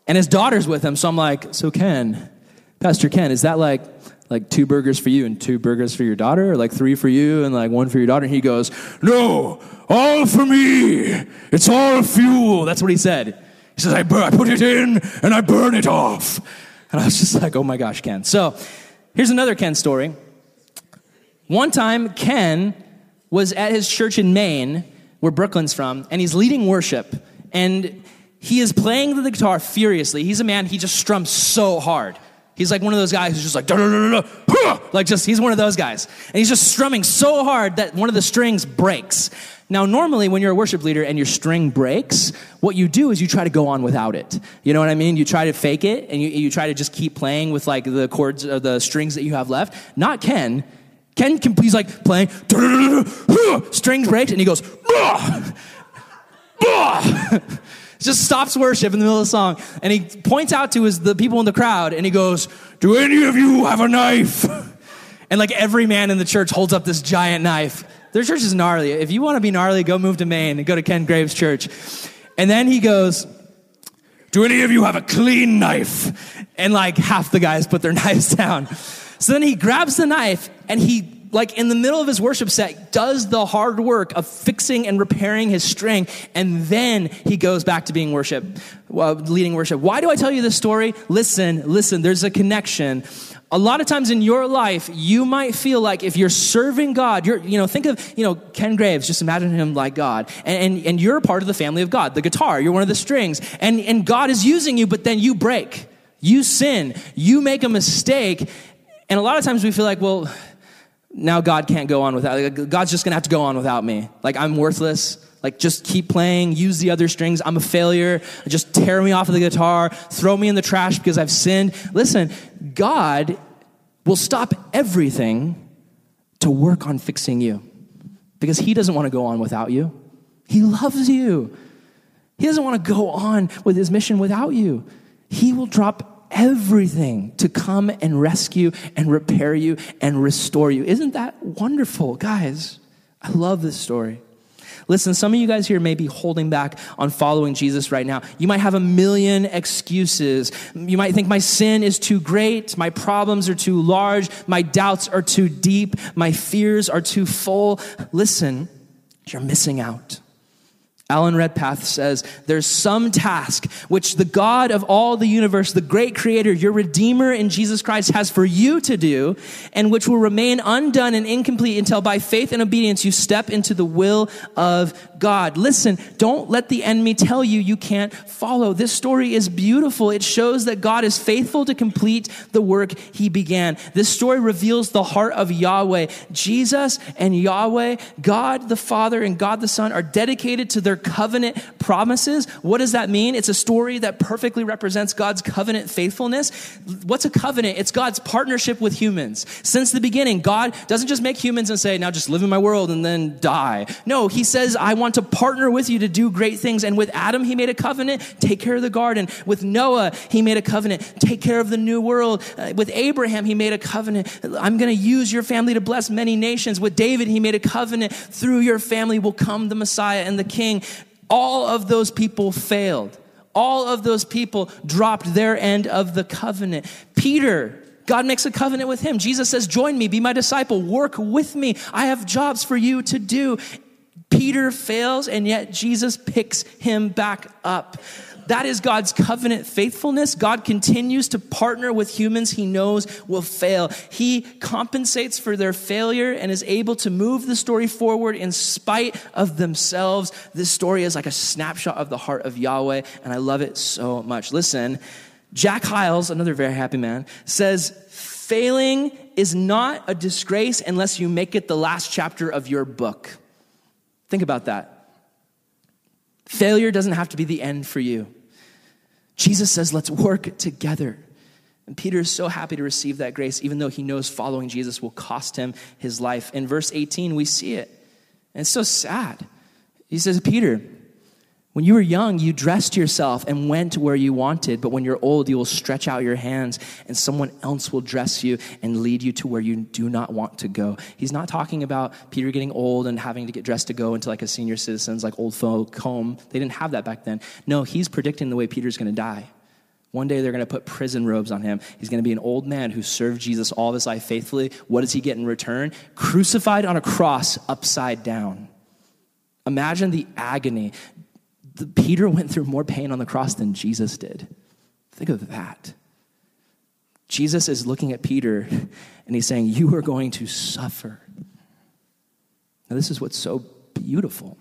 And his daughter's with him, so I'm like, so Ken, Pastor Ken, is that like like two burgers for you and two burgers for your daughter, or like three for you and like one for your daughter? And he goes, No, all for me. It's all fuel. That's what he said. He says, I, bur- I put it in and I burn it off. And I was just like, oh my gosh, Ken. So here's another Ken story. One time, Ken was at his church in Maine, where Brooklyn's from, and he's leading worship. And he is playing the guitar furiously. He's a man, he just strums so hard. He's like one of those guys who's just like, like just, he's one of those guys. And he's just strumming so hard that one of the strings breaks. Now, normally when you're a worship leader and your string breaks, what you do is you try to go on without it. You know what I mean? You try to fake it and you, you try to just keep playing with like the chords or the strings that you have left. Not Ken. Ken can, he's like playing, strings breaks, and he goes, just stops worship in the middle of the song, and he points out to his the people in the crowd, and he goes, Do any of you have a knife? And like every man in the church holds up this giant knife. Their church is gnarly. If you want to be gnarly, go move to Maine and go to Ken Graves Church. And then he goes, Do any of you have a clean knife? and like half the guys put their knives down. So then he grabs the knife and he, like in the middle of his worship set, does the hard work of fixing and repairing his string, and then he goes back to being worship, uh, leading worship. Why do I tell you this story? Listen, listen, there's a connection. A lot of times in your life, you might feel like if you're serving God, you're, you know, think of, you know, Ken Graves, just imagine him like God. And, and, and you're part of the family of God, the guitar, you're one of the strings. And, and God is using you, but then you break. You sin. You make a mistake. And a lot of times we feel like, well, now God can't go on without, like, God's just gonna have to go on without me. Like I'm worthless. Like just keep playing, use the other strings. I'm a failure. Just tear me off of the guitar, throw me in the trash because I've sinned. Listen, God will stop everything to work on fixing you because He doesn't want to go on without you. He loves you. He doesn't want to go on with His mission without you. He will drop everything to come and rescue and repair you and restore you. Isn't that wonderful, guys? I love this story. Listen, some of you guys here may be holding back on following Jesus right now. You might have a million excuses. You might think my sin is too great, my problems are too large, my doubts are too deep, my fears are too full. Listen, you're missing out. Alan Redpath says, There's some task which the God of all the universe, the great creator, your Redeemer in Jesus Christ, has for you to do, and which will remain undone and incomplete until by faith and obedience you step into the will of God. Listen, don't let the enemy tell you you can't follow. This story is beautiful. It shows that God is faithful to complete the work he began. This story reveals the heart of Yahweh. Jesus and Yahweh, God the Father and God the Son, are dedicated to their covenant promises. What does that mean? It's a story that perfectly represents God's covenant faithfulness. What's a covenant? It's God's partnership with humans. Since the beginning, God doesn't just make humans and say, now just live in my world and then die. No, he says, I want to partner with you to do great things. And with Adam, he made a covenant, take care of the garden. With Noah, he made a covenant, take care of the new world. Uh, with Abraham, he made a covenant. I'm going to use your family to bless many nations. With David, he made a covenant. Through your family will come the Messiah and the King. All of those people failed. All of those people dropped their end of the covenant. Peter, God makes a covenant with him. Jesus says, Join me, be my disciple, work with me. I have jobs for you to do. Peter fails, and yet Jesus picks him back up. That is God's covenant faithfulness. God continues to partner with humans he knows will fail. He compensates for their failure and is able to move the story forward in spite of themselves. This story is like a snapshot of the heart of Yahweh, and I love it so much. Listen, Jack Hyles, another very happy man, says, Failing is not a disgrace unless you make it the last chapter of your book. Think about that. Failure doesn't have to be the end for you. Jesus says, let's work together. And Peter is so happy to receive that grace, even though he knows following Jesus will cost him his life. In verse 18, we see it. And it's so sad. He says, Peter, when you were young, you dressed yourself and went where you wanted, but when you're old, you will stretch out your hands and someone else will dress you and lead you to where you do not want to go. He's not talking about Peter getting old and having to get dressed to go into like a senior citizen's, like old folk home. They didn't have that back then. No, he's predicting the way Peter's going to die. One day they're going to put prison robes on him. He's going to be an old man who served Jesus all his life faithfully. What does he get in return? Crucified on a cross upside down. Imagine the agony the, Peter went through more pain on the cross than Jesus did. Think of that. Jesus is looking at Peter and he's saying, You are going to suffer. Now, this is what's so beautiful.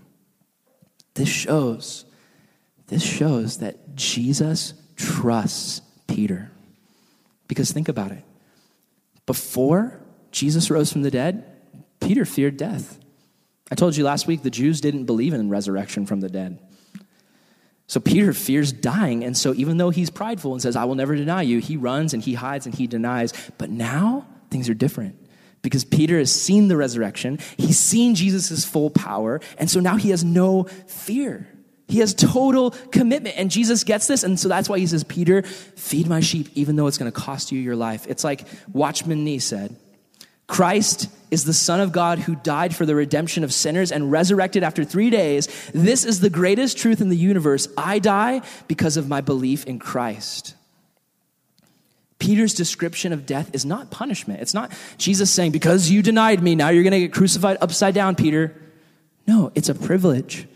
This shows, this shows that Jesus trusts Peter. Because think about it. Before Jesus rose from the dead, Peter feared death. I told you last week the Jews didn't believe in resurrection from the dead. So Peter fears dying. And so even though he's prideful and says, I will never deny you, he runs and he hides and he denies. But now things are different because Peter has seen the resurrection, he's seen Jesus' full power. And so now he has no fear. He has total commitment. And Jesus gets this. And so that's why he says, Peter, feed my sheep, even though it's going to cost you your life. It's like Watchman Nee said Christ is the Son of God who died for the redemption of sinners and resurrected after three days. This is the greatest truth in the universe. I die because of my belief in Christ. Peter's description of death is not punishment. It's not Jesus saying, Because you denied me, now you're going to get crucified upside down, Peter. No, it's a privilege.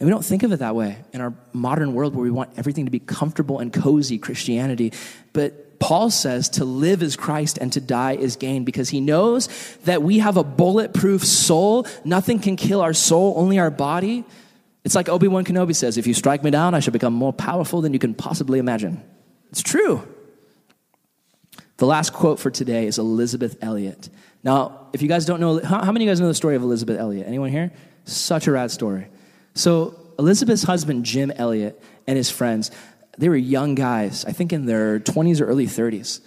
And we don't think of it that way in our modern world where we want everything to be comfortable and cozy Christianity. But Paul says to live is Christ and to die is gain because he knows that we have a bulletproof soul. Nothing can kill our soul, only our body. It's like Obi Wan Kenobi says if you strike me down, I shall become more powerful than you can possibly imagine. It's true. The last quote for today is Elisabeth Elliot. Now, if you guys don't know, how, many of you guys know the story of Elisabeth Elliot? Anyone here? Such a rad story. So, Elisabeth's husband, Jim Elliot, and his friends, they were young guys, I think in their 20s or early 30s.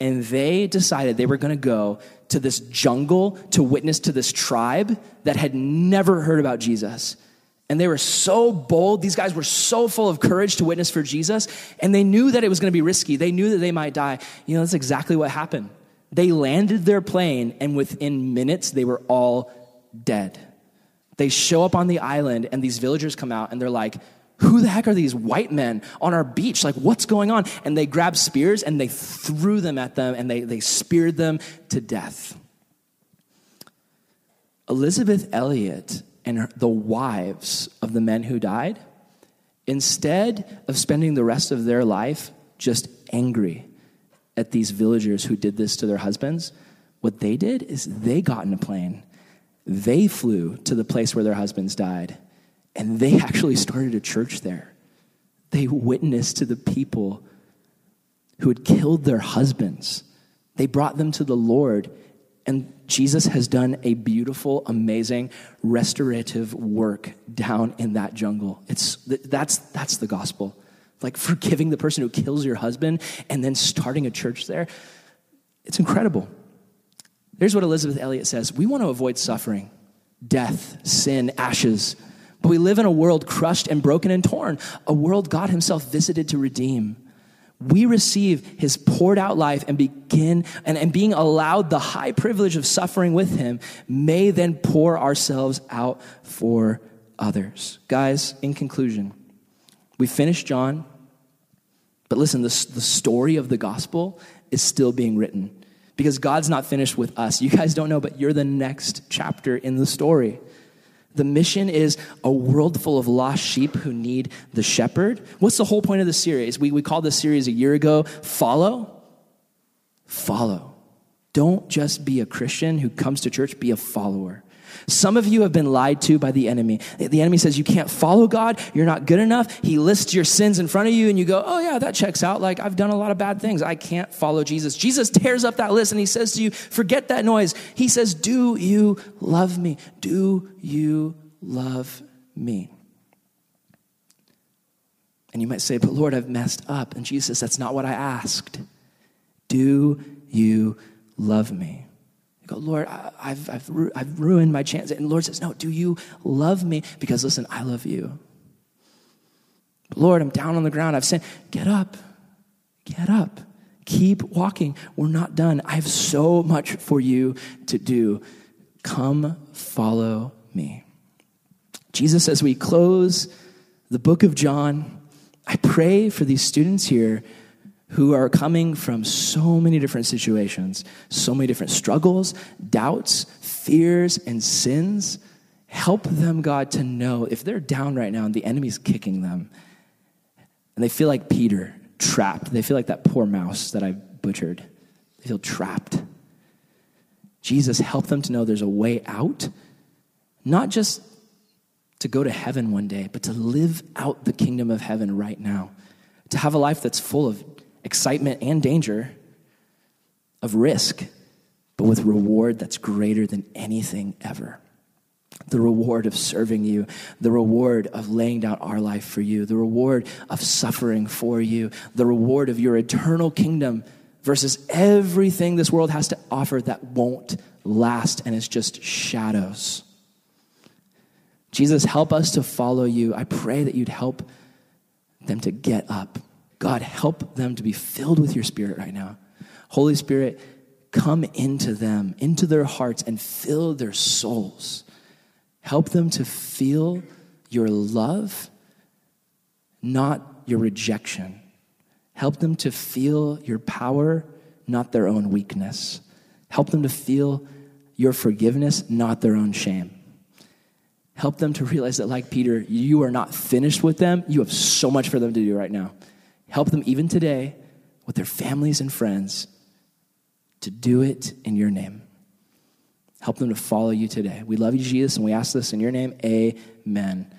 And they decided they were going to go to this jungle to witness to this tribe that had never heard about Jesus. And they were so bold. These guys were so full of courage to witness for Jesus. And they knew that it was going to be risky. They knew that they might die. You know, that's exactly what happened. They landed their plane, and within minutes, they were all dead. They show up on the island, and these villagers come out, and they're like, who the heck are these white men on our beach? Like, what's going on? And they grabbed spears and they threw them at them and they, they speared them to death. Elisabeth Elliot and her, the wives of the men who died, instead of spending the rest of their life just angry at these villagers who did this to their husbands, what they did is they got in a plane. They flew to the place where their husbands died and they actually started a church there. They witnessed to the people who had killed their husbands. They brought them to the Lord. And Jesus has done a beautiful, amazing, restorative work down in that jungle. It's, that's, that's the gospel. Like forgiving the person who kills your husband and then starting a church there. It's incredible. Here's what Elisabeth Elliot says We want to avoid suffering, death, sin, ashes. But we live in a world crushed and broken and torn, a world God Himself visited to redeem. We receive His poured out life and begin, and, and being allowed the high privilege of suffering with Him, may then pour ourselves out for others. Guys, in conclusion, we finished John, but listen, the, the story of the gospel is still being written because God's not finished with us. You guys don't know, but you're the next chapter in the story. The mission is a world full of lost sheep who need the shepherd. What's the whole point of the series? We, we called this series a year ago Follow. Follow. Don't just be a Christian who comes to church, be a follower. Some of you have been lied to by the enemy. The enemy says you can't follow God, you're not good enough. He lists your sins in front of you, and you go, Oh, yeah, that checks out. Like, I've done a lot of bad things. I can't follow Jesus. Jesus tears up that list and he says to you, Forget that noise. He says, Do you love me? Do you love me? And you might say, But Lord, I've messed up. And Jesus That's not what I asked. Do you love me? Go, Lord, I- I've, I've, ru- I've ruined my chance. And Lord says, No, do you love me? Because listen, I love you. Lord, I'm down on the ground. I've sinned. Get up. Get up. Keep walking. We're not done. I have so much for you to do. Come follow me. Jesus, as we close the book of John, I pray for these students here who are coming from so many different situations, so many different struggles, doubts, fears, and sins. Help them, God, to know if they're down right now and the enemy's kicking them, and they feel like Peter, trapped. They feel like that poor mouse that I butchered. They feel trapped. Jesus, help them to know there's a way out, not just to go to heaven one day, but to live out the kingdom of heaven right now. To have a life that's full of excitement and danger, of risk, but with reward that's greater than anything ever. The reward of serving you, the reward of laying down our life for you, the reward of suffering for you, the reward of your eternal kingdom versus everything this world has to offer that won't last and is just shadows. Jesus, help us to follow you. I pray that you'd help them to get up. God, help them to be filled with your spirit right now. Holy Spirit, come into them, into their hearts, and fill their souls. Help them to feel your love, not your rejection. Help them to feel your power, not their own weakness. Help them to feel your forgiveness, not their own shame. Help them to realize that, like Peter, you are not finished with them. You have so much for them to do right now. Help them, even today, with their families and friends, to do it in your name. Help them to follow you today. We love you, Jesus, and we ask this in your name. Amen.